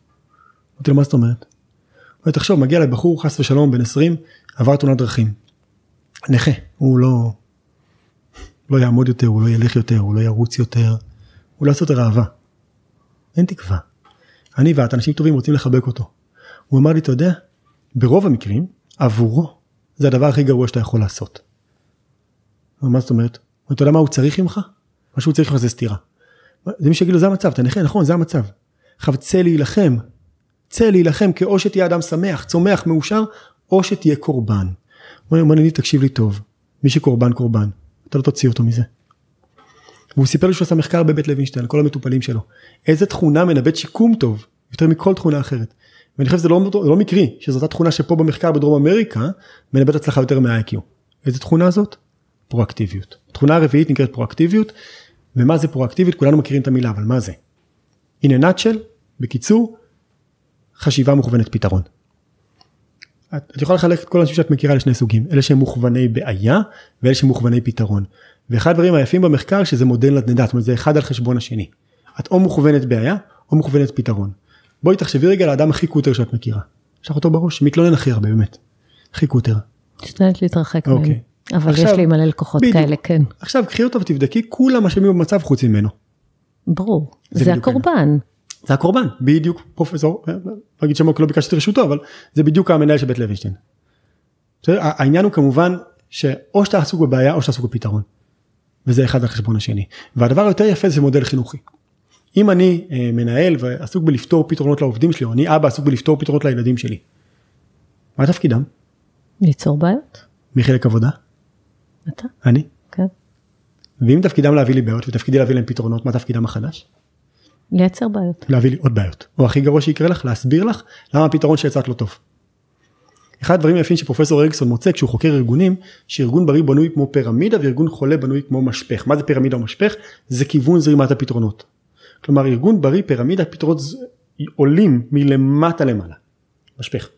אמרתי לו, מה זאת אומרת? הוא אומר, תחשוב, מגיע לבחור חס ושלום בן 20, עבר תאונת דרכים. נכה, הוא לא, לא יעמוד יותר, הוא לא ילך יותר, הוא לא ירוץ יותר, הוא לא יעשה יותר אהבה. אין תקווה. אני ואת, אנשים טובים, רוצים לחבק אותו. הוא אמר לי, אתה יודע, ברוב המקרים, עבורו, זה הדבר הכי גרוע שאתה יכול לעשות. מה זאת אומרת? אתה יודע מה הוא צריך ממך? מה שהוא צריך ממך זה סתירה. זה מי שיגיד לו, זה המצב, אתה נכה, נכון, זה המצב. עכשיו צא להילחם, צא להילחם, כי או שתהיה אדם שמח, צומח, מאושר, או שתהיה קורבן. הוא אומר לי, תקשיב לי טוב, מי שקורבן קורבן, אתה לא תוציא אותו מזה. והוא סיפר לי שהוא עשה מחקר בבית לוינשטיין, כל המטופלים שלו. איזה תכונה מנבאת שיקום טוב, יותר מכל תכונה אחרת. ואני חושב שזה לא, לא מקרי, שזו אותה תכונה שפה במחקר בדרום אמריקה, מנבאת הצלחה יותר מה-IQ. איזה תכונה זאת? פרואקטיביות. התכונה הרביעית נקראת פרואקטיביות, ומה זה פרואקטיביות? כולנו מכירים את המילה, אבל מה זה? A nutshell, בקיצור, חשיבה מוכוונת פתרון. את, את יכולה לחלק את כל האנשים שאת מכירה לשני סוגים, אלה שהם מוכווני בעיה ואלה שהם מוכווני פתרון. ואחד הדברים היפים במחקר שזה מודל נדנדה, זאת אומרת זה אחד על חשבון השני. את או מוכוונת בעיה או מוכוונת פתרון. בואי תחשבי רגע לאדם הכי קוטר שאת מכירה. יש לך אותו בראש, מתלונן הכי הרבה באמת. הכי קוטר. משתדלת להתרחק מהם. אוקיי. אבל עכשיו- יש לי מלא לקוחות בדיוק. כאלה, כן. עכשיו קחי אותו ותבדקי, כולם אשמים במצב חוץ ממנו. ברור. זה זה הקורבן. זה הקורבן, בדיוק פרופסור, אה, לא אגיד שמו כי לא ביקשתי רשותו, אבל זה בדיוק המנהל של בית לוינשטיין. העניין הוא כמובן שאו שאתה עסוק בבעיה או שאתה עסוק בפתרון. וזה אחד על חשבון השני. והדבר היותר יפה זה מודל חינוכי. אם אני אה, מנהל ועסוק בלפתור פתרונות לעובדים שלי, או אני אבא עסוק בלפתור פתרונות לילדים שלי, מה תפקידם? ליצור בעיות? מי חלק עבודה? אתה? אני. כן. ואם תפקידם להביא לי בעיות ותפקידי להביא להם פתרונות, מה תפקידם החדש? לייצר בעיות. להביא לי עוד בעיות. או הכי גרוע שיקרה לך, להסביר לך למה הפתרון שהצעת לא טוב. אחד הדברים היפים שפרופסור אריקסון מוצא כשהוא חוקר ארגונים, שארגון בריא בנוי כמו פירמידה וארגון חולה בנוי כמו משפך. מה זה פירמידה או משפך? זה כיוון זרימת הפתרונות. כלומר ארגון בריא פירמידה פתרונות ז- עולים מלמטה למעלה. משפך.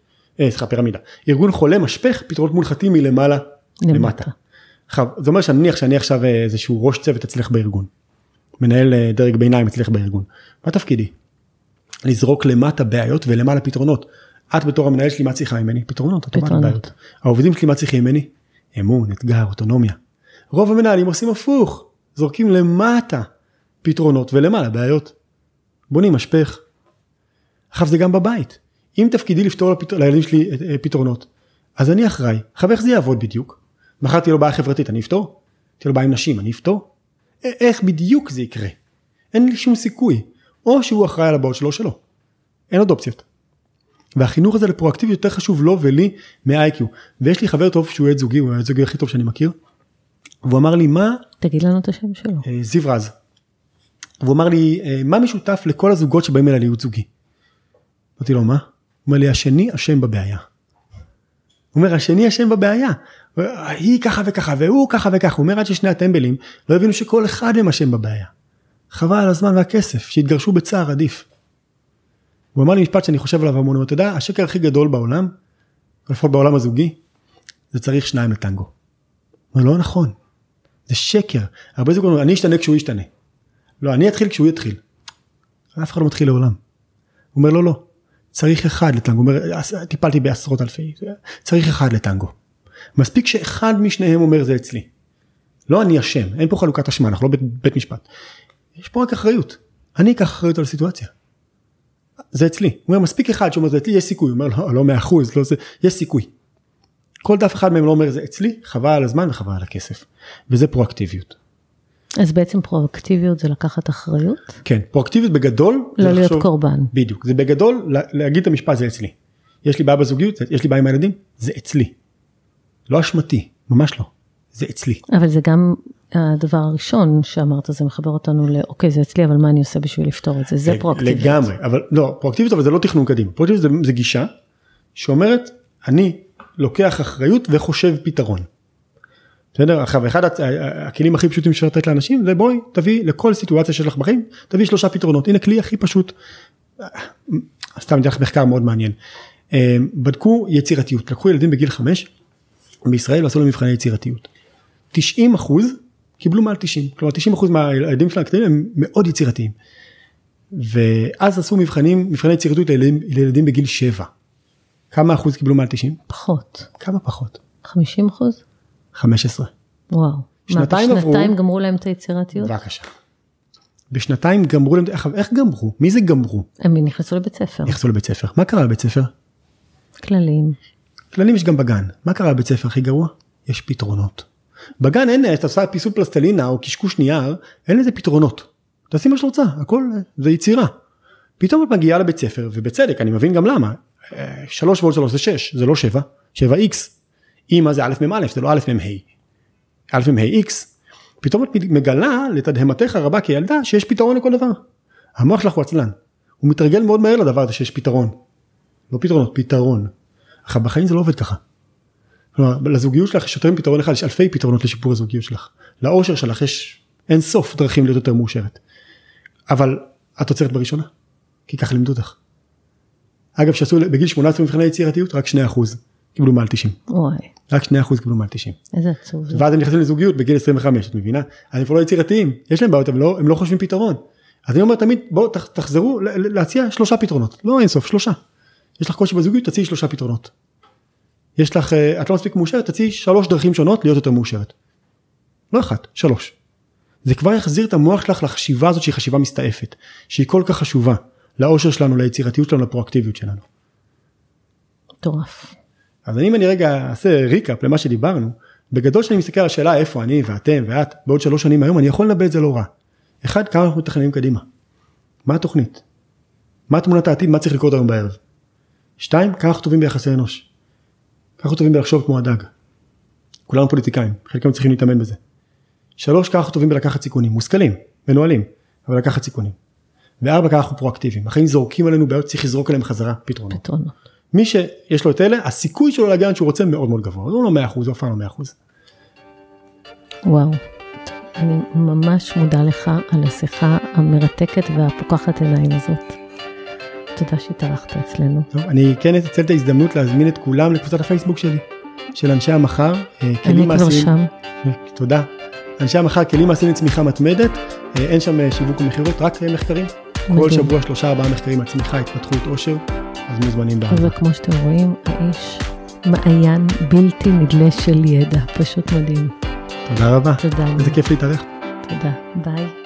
אה, סליחה פירמידה, ארגון חולה משפך פתרונות מונחתים מלמעלה למטה. עכשיו זה אומר שנניח שאני עכשיו אה, איזשהו ראש צוות אצלך בארגון, מנהל אה, דרג ביניים אצלך בארגון, מה תפקידי? לזרוק למטה בעיות ולמעלה פתרונות. את בתור המנהל שלי מה צריכה ממני? פתרונות, פתרונות. העובדים שלי מה צריכים ממני? אמון, אתגר, אוטונומיה. רוב המנהלים עושים הפוך, זורקים למטה פתרונות ולמעלה בעיות. בונים משפך. עכשיו זה גם בבית. אם תפקידי לפתור לפת... לילדים שלי אה, אה, פתרונות, אז אני אחראי. עכשיו איך זה יעבוד בדיוק? מחר תהיה לו בעיה חברתית, אני אפתור? תהיה לו בעיה עם נשים, אני אפתור? א- איך בדיוק זה יקרה? אין לי שום סיכוי. או שהוא אחראי על הבעיות שלו או שלו. אין עוד אופציות. והחינוך הזה לפרואקטיביות יותר חשוב לו ולי מ-IQ. ויש לי חבר טוב שהוא עד זוגי, הוא העד זוגי הכי טוב שאני מכיר. והוא אמר לי מה, תגיד לנו את השם שלו. אה, זיו רז. והוא אמר לי אה, מה משותף לכל הזוגות שבאים אליי לייעוץ זוגי. אמרתי לו מה? הוא אומר לי השני אשם בבעיה. הוא אומר השני אשם בבעיה. היא ככה וככה והוא ככה וככה. הוא אומר עד ששני הטמבלים לא הבינו שכל אחד מהם אשם בבעיה. חבל על הזמן והכסף שהתגרשו בצער עדיף. הוא אמר לי משפט שאני חושב עליו המון, אתה יודע השקר הכי גדול בעולם, לפחות בעולם הזוגי, זה צריך שניים לטנגו. הוא אומר, לא נכון, זה שקר. הרבה זוגות אומרים, אני אשתנה כשהוא ישתנה. לא, אני אתחיל כשהוא יתחיל. אף אחד לא מתחיל לעולם. הוא אומר, לא, לא, צריך אחד לטנגו. הוא אומר, "עש- טיפלתי בעשרות אלפי, צריך אחד לטנגו. מספיק שאחד משניהם אומר זה אצלי. לא אני אשם, אין פה חלוקת אשמה, אנחנו לא בית, בית משפט. יש פה רק אחריות. אני אקח אחריות על הסיטואציה. זה אצלי. הוא אומר, מספיק אחד שאומר זה אצלי, יש סיכוי. הוא אומר, לא, לא מאה אחוז, לא זה, יש סיכוי. כל דף אחד מהם לא אומר זה אצלי, חבל על הזמן וחבל על הכסף. וזה פרואקטיביות. אז בעצם פרואקטיביות זה לקחת אחריות? כן, פרואקטיביות בגדול, לא להיות לחשוב- קורבן. בדיוק, זה בגדול לה- להגיד את המשפט זה אצלי. יש לי בעיה בזוגיות, יש לי בעיה עם הילדים, זה אצלי. לא אשמתי, ממש לא, זה אצלי. אבל זה גם הדבר הראשון שאמרת, זה מחבר אותנו לאוקיי זה אצלי, אבל מה אני עושה בשביל לפתור את זה? זה פרואקטיביות. לגמרי, אבל לא, פרואקטיביות אבל זה לא תכנון קדימה, פרואקטיביות זה, זה גישה שאומרת אני לוקח אחריות וחושב פתרון. בסדר? עכשיו אחד הכלים הכי פשוטים שאפשר לתת לאנשים זה בואי תביא לכל סיטואציה שיש לך בחיים תביא שלושה פתרונות הנה כלי הכי פשוט. סתם אני אתן לך מחקר מאוד מעניין. אה, בדקו יצירתיות לקחו ילדים בגיל 5 בישראל ועשו להם מבחני יצירתיות. 90 אחוז קיבלו מעל 90 כלומר 90 אחוז מהילדים שלהם הקטנים הם מאוד יצירתיים. ואז עשו מבחנים מבחני יצירתיות לילדים, לילדים בגיל 7. כמה אחוז קיבלו מעל 90? פחות. כמה פחות? 50 אחוז? 15. וואו. שנתיים עברו. שנתיים גמרו להם את היצירתיות? בבקשה. בשנתיים גמרו להם, איך, איך גמרו? מי זה גמרו? הם נכנסו לבית ספר. נכנסו לבית ספר. מה קרה בבית ספר? כללים. כללים יש גם בגן. מה קרה בבית ספר הכי גרוע? יש פתרונות. בגן אין, אה, אתה עושה פיסול פלסטלינה או קשקוש נייר, אין לזה פתרונות. תעשי מה שאת רוצה, הכל אה, זה יצירה. פתאום את מגיעה לבית ספר, ובצדק, אני מבין גם למה. אה, שלוש ועוד שלוש זה שש, זה לא שבע. שבע איקס, אימא זה א' מ"א, זה לא א' מ"ה. א' מ"ה ה' x, פתאום את מגלה לתדהמתך הרבה כילדה שיש פתרון לכל דבר. המוח שלך הוא עצלן, הוא מתרגל מאוד מהר לדבר הזה שיש פתרון. לא פתרונות, פתרון. אך בחיים זה לא עובד ככה. כלומר, לזוגיות שלך יש יותר מפתרון אחד, יש אלפי פתרונות לשיפור הזוגיות שלך. לאושר שלך יש אין סוף דרכים להיות יותר מאושרת. אבל את עוצרת בראשונה, כי ככה לימדו אותך. אגב, שעשו בגיל 18 מבחני יצירתיות, רק 2 אחוז, קיבלו מעל 90. אוי. רק 2% קיבלו מעל 90. איזה עצוב. ואז הם נכנסים לזוגיות בגיל 25, את מבינה? אז הם כבר לא יצירתיים, יש להם בעיות, הם לא, הם לא חושבים פתרון. אז אני אומר תמיד, בואו תח- תחזרו להציע שלושה פתרונות, לא אין סוף, שלושה. יש לך קושי בזוגיות, תציעי שלושה פתרונות. יש לך, אה, את לא מספיק מאושרת, תציעי שלוש דרכים שונות להיות יותר מאושרת. לא אחת, שלוש. זה כבר יחזיר את המוח שלך לחשיבה הזאת שהיא חשיבה מסתעפת, שהיא כל כך חשובה, לאושר שלנו, ליצירתיות שלנו, לפרואקטיביות שלנו. מטורף. אז אם אני רגע אעשה ריקאפ למה שדיברנו, בגדול שאני מסתכל על השאלה איפה אני ואתם ואת בעוד שלוש שנים היום, אני יכול לנבא את זה לא רע. אחד, כמה אנחנו מתכננים קדימה. מה התוכנית? מה תמונת העתיד, מה צריך לקרות היום בערב? שתיים, כמה אנחנו טובים ביחסי אנוש. כמה אנחנו טובים בלחשוב כמו הדג. כולנו פוליטיקאים, חלקם צריכים להתאמן בזה. שלוש, כמה אנחנו טובים בלקחת סיכונים, מושכלים, מנוהלים, אבל לקחת סיכונים. וארבע, כמה אנחנו פרואקטיביים. החיים זורקים עלינו בעיות, צריך לזרוק עליהם חזרה פתרונות. פתרונות. מי שיש לו את אלה, הסיכוי שלו להגיע לאן שהוא רוצה מאוד מאוד גבוה. הוא לא 100%, הוא אף פעם לא 100%. וואו. אני ממש מודה לך על השיחה המרתקת והפוקחת עיניים הזאת. תודה שהתארחת אצלנו. טוב, אני כן אנצל את ההזדמנות להזמין את כולם לקבוצת הפייסבוק שלי, של אנשי המחר. אה, אני כלים כבר מעשיים- שם. תודה. אנשי המחר, כלים מעשיים לצמיחה מתמדת, אה, אין שם אה, שיווק ומכירות, רק אה, מחקרים. כל. שבוע שלושה ארבעה מחקרים על צמיחה, התפתחות, עושר, אז מוזמנים באהבה. וכמו שאתם רואים, האיש מעיין בלתי נדלה של ידע, פשוט מדהים. תודה רבה. תודה. איזה כיף להתארח. תודה. ביי.